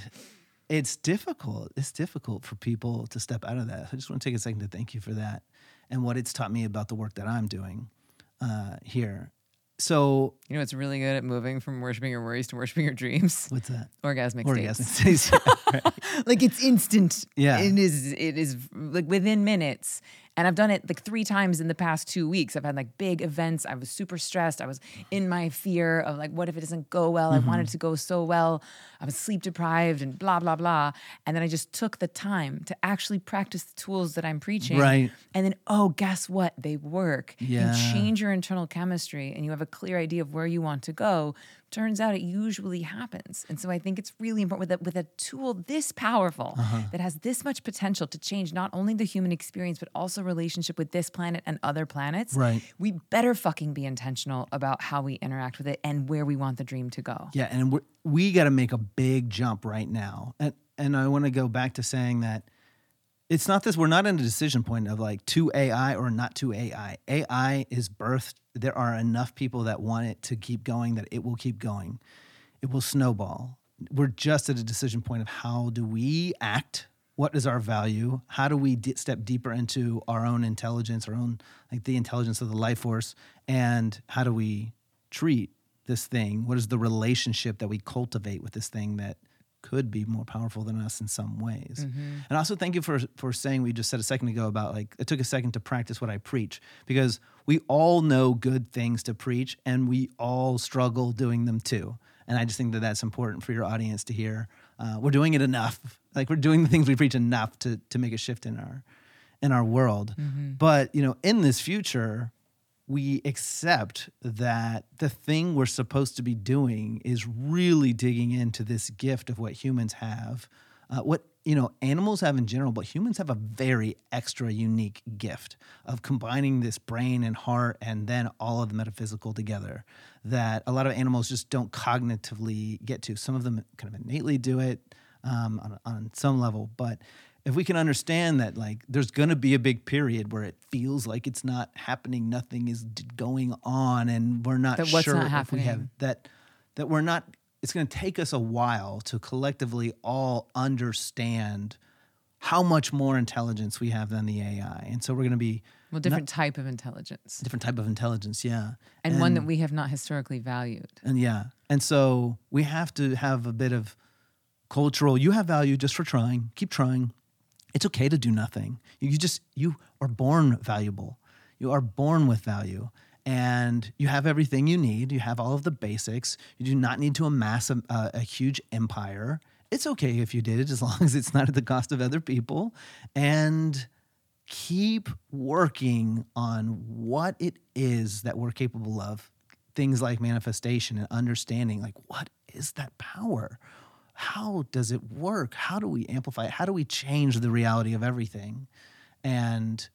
it's difficult. It's difficult for people to step out of that. I just want to take a second to thank you for that and what it's taught me about the work that I'm doing uh, here. So, You know, it's really good at moving from worshiping your worries to worshiping your dreams. what's that? Orgasmic Orgasmic states. states. Yeah, right. like it's instant. Yeah. It is it is like within minutes. And I've done it like three times in the past two weeks. I've had like big events. I was super stressed. I was in my fear of like, what if it doesn't go well? I mm-hmm. wanted it to go so well. I was sleep deprived and blah, blah, blah. And then I just took the time to actually practice the tools that I'm preaching. Right. And then, oh, guess what? They work. Yeah. You change your internal chemistry and you have a clear idea of where you want to go. Turns out it usually happens. And so I think it's really important with a, with a tool this powerful Uh-huh. that has this much potential to change not only the human experience, but also relationship with this planet and other planets. Right. We better fucking be intentional about how we interact with it and where we want the dream to go. Yeah, and we're, we got to make a big jump right now. And and I want to go back to saying that it's not this. We're not in a decision point of like to AI or not to AI. AI is birthed. There are enough people that want it to keep going that it will keep going. It will snowball. We're just at a decision point of how do we act. What is our value? How do we d- step deeper into our own intelligence, our own like the intelligence of the life force, and how do we treat this thing? What is the relationship that we cultivate with this thing that could be more powerful than us in some ways? And also thank you for for saying we just said a second ago about like it took a second to practice what I preach because we all know good things to preach and we all struggle doing them too. And I just think that that's important for your audience to hear. Uh, we're doing it enough, like we're doing the things we preach enough to to make a shift in our in our world. But you know, in this future, we accept that the thing we're supposed to be doing is really digging into this gift of what humans have, uh, what you know animals have in general, but humans have a very extra unique gift of combining this brain and heart and then all of the metaphysical together that a lot of animals just don't cognitively get to. Some of them kind of innately do it um, on, on some level, but if we can understand that like there's going to be a big period where it feels like it's not happening nothing is going on and we're not That what's sure not if we have happening. that that we're not it's going to take us a while to collectively all understand how much more intelligence we have than the AI and so we're going to be Well, different type of intelligence. different type of intelligence yeah And, one that we have not historically valued. and yeah. And so we have to have a bit of cultural, you have value just for trying. Keep trying. It's okay to do nothing. You just, you are born valuable. You are born with value. And you have everything you need. You have all of the basics. You do not need to amass a, a, huge empire. It's okay if you did it as long as it's not at the cost of other people. And keep working on what it is that we're capable of things like manifestation and understanding like what is that power how does it work? How do we amplify it? How do we change the reality of everything? And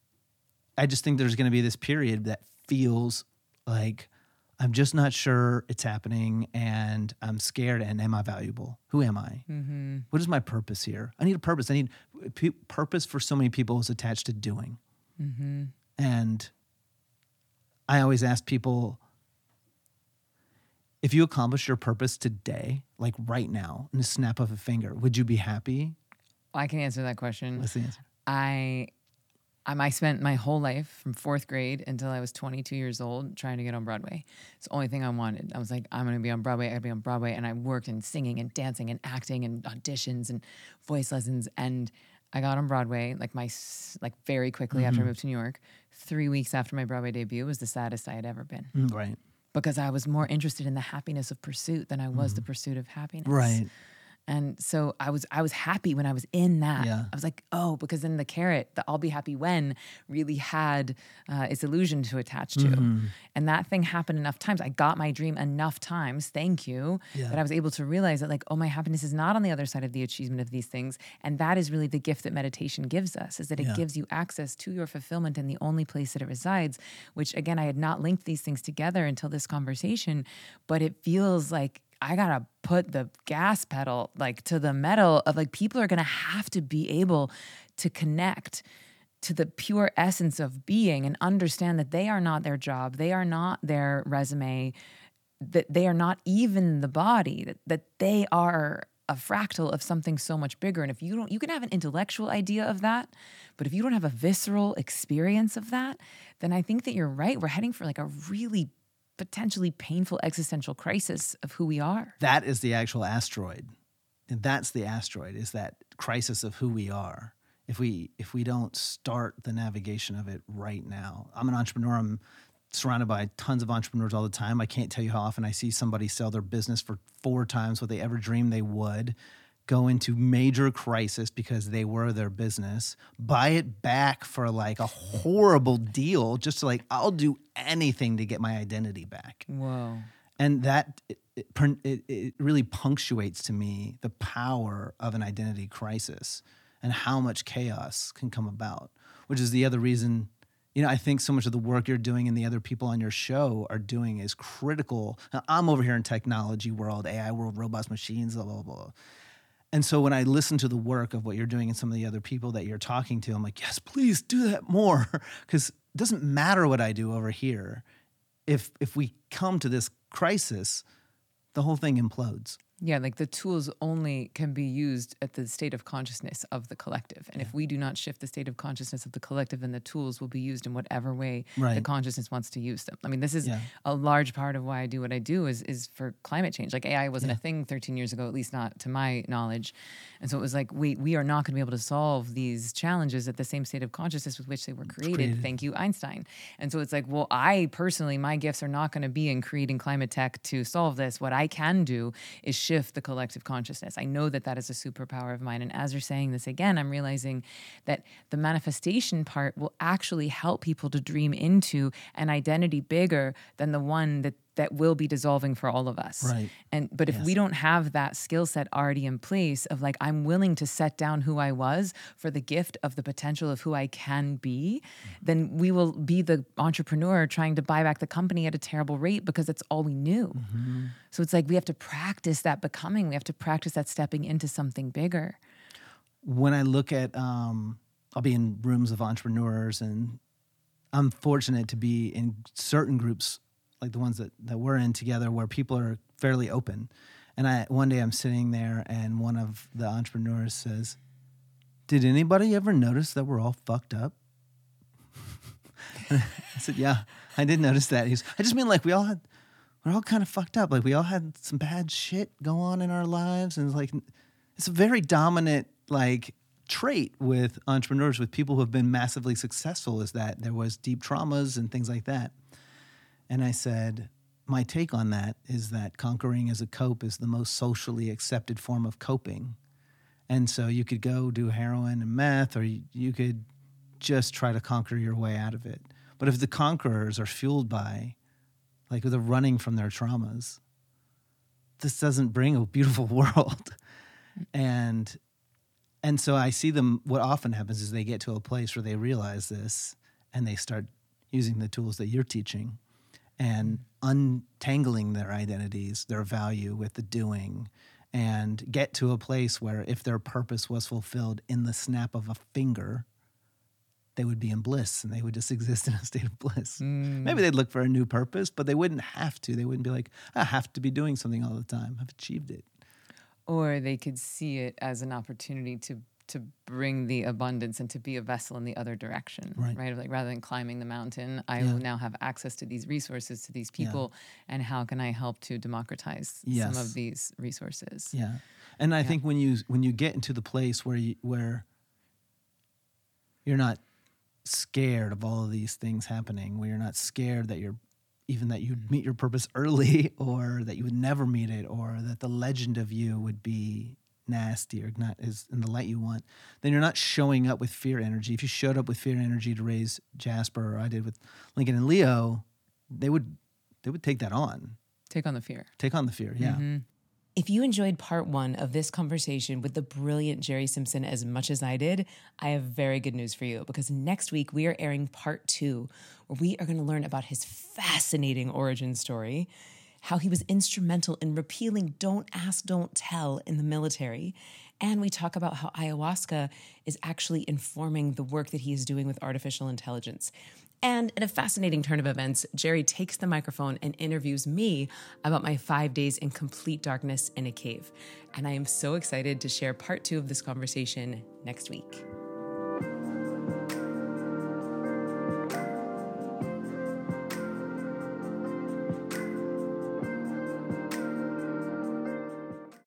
i just think there's going to be this period that feels like i'm just not sure it's happening and i'm scared and am i valuable? Who am i? Mm-hmm. what is my purpose here? I need a purpose. I need p- purpose for so many people is attached to doing. Mm-hmm. and I always ask people if you accomplish your purpose today, like right now, in a snap of a finger, would you be happy? I can answer that question. What's the answer? I, um, I spent my whole life from fourth grade until I was 22 years old trying to get on Broadway. It's the only thing I wanted. I was like, I'm going to be on Broadway. I got to be on Broadway. And I worked in singing and dancing and acting and auditions and voice lessons. And I got on Broadway like my like very quickly after I moved to New York. Three weeks after my Broadway debut was the saddest I had ever been Mm, Right. Because I was more interested in the happiness of pursuit than I was the mm-hmm. pursuit of happiness. Right. And so I was I was happy when I was in that. Yeah. I was like, oh, because then the carrot, the I'll be happy when, really had uh, its illusion to attach to, Mm-hmm. and that thing happened enough times. I got my dream enough times. Thank you. Yeah. That I was able to realize that like, oh, my happiness is not on the other side of the achievement of these things, and that is really the gift that meditation gives us. Is that it Yeah. gives you access to your fulfillment in the only place that it resides. Which again, I had not linked these things together until this conversation, but it feels like I gotta put the gas pedal like to the metal of like people are gonna have to be able to connect to the pure essence of being and understand that they are not their job, they are not their resume, that they are not even the body, that, that they are a fractal of something so much bigger. And if you don't, you can have an intellectual idea of that, but if you don't have a visceral experience of that, then I think that you're right. We're heading for like a really potentially painful existential crisis of who we are. That is the actual asteroid. And that's the asteroid, is that crisis of who we are. If we if we don't start the navigation of it right now. I'm an entrepreneur. I'm surrounded by tons of entrepreneurs all the time. I can't tell you how often I see somebody sell their business for four times what they ever dreamed they would, go into major crisis because they were their business, buy it back for like a horrible deal, just to like, I'll do anything to get my identity back. Wow. and that it, it, it, really punctuates to me the power of an identity crisis and how much chaos can come about which is the other reason you know i think so much of the work you're doing and the other people on your show are doing is critical. Now, i'm over here in technology world ai world robots machines blah blah blah and so when I listen to the work of what you're doing and some of the other people that you're talking to, I'm like, yes, please do that more. Because it doesn't matter what I do over here. If if we come to this crisis, the whole thing implodes. Yeah, like the tools only can be used at the state of consciousness of the collective. And if we do not shift the state of consciousness of the collective, then the tools will be used in whatever way the consciousness wants to use them. I mean, this is Yeah. a large part of why I do what I do is is for climate change. Like AI wasn't a thing 13 years ago, at least not to my knowledge. And so it was like, wait, we are not going to be able to solve these challenges at the same state of consciousness with which they were created. created. Thank you, Einstein. And so it's like, well, I personally, my gifts are not going to be in creating climate tech to solve this. What I can do is shift the collective consciousness. I know that that is a superpower of mine. And as you're saying this again, I'm realizing that the manifestation part will actually help people to dream into an identity bigger than the one that that will be dissolving for all of us. Right. And but if we don't have that skill set already in place of like I'm willing to set down who I was for the gift of the potential of who I can be, then we will be the entrepreneur trying to buy back the company at a terrible rate because that's all we knew. So it's like we have to practice that becoming. We have to practice that stepping into something bigger. when I look at, um, I'll be in rooms of entrepreneurs, and I'm fortunate to be in certain groups like the ones that, that we're in together where people are fairly open. And I one day I'm sitting there, and one of the entrepreneurs says, "Did anybody ever notice that we're all fucked up?" I said, "Yeah, I did notice that." He's, "I just mean like we all had." We're all kind of fucked up. Like we all had some bad shit go on in our lives, and it's like it's a very dominant like trait with entrepreneurs with people who have been massively successful is that there was deep traumas and things like that and i said my take on that is that conquering as a cope is the most socially accepted form of coping. And so you could go do heroin and meth or you, could just try to conquer your way out of it. But if the conquerors are fueled by like they're running from their traumas this doesn't bring a beautiful world. And and so i see them what often happens is they get to a place where they realize this and they start using the tools that you're teaching and untangling their identities their value with the doing and get to a place where if their purpose was fulfilled in the snap of a finger they would be in bliss and they would just exist in a state of bliss. Mm. Maybe they'd look for a new purpose, but they wouldn't have to. They wouldn't be like, I have to be doing something all the time. I've achieved it. Or they could see it as an opportunity to to bring the abundance and to be a vessel in the other direction, Right. Like rather than climbing the mountain, I Yeah. will now have access to these resources, to these people, and how can I help to democratize some of these resources? Yeah. And I think when you when you get into the place where you where you're not scared of all of these things happening, where you're not scared that you're even that you'd mm. meet your purpose early or that you would never meet it or that the legend of you would be nasty or not as in the light you want, then you're not showing up with fear energy. If you showed up with fear energy to raise Jasper or I did with Lincoln and Leo, they would they would take that on. Take on the fear. Take on the fear. Yeah. Mm-hmm. If you enjoyed part one of this conversation with the brilliant Jere Simpson as much as I did, I have very good news for you because next week we are airing part two, where we are going to learn about his fascinating origin story, how he was instrumental in repealing Don't Ask, Don't Tell in the military. And we talk about how ayahuasca is actually informing the work that he is doing with artificial intelligence. And in a fascinating turn of events, Jere takes the microphone and interviews me about my five days in complete darkness in a cave. And I am so excited to share part two of this conversation next week.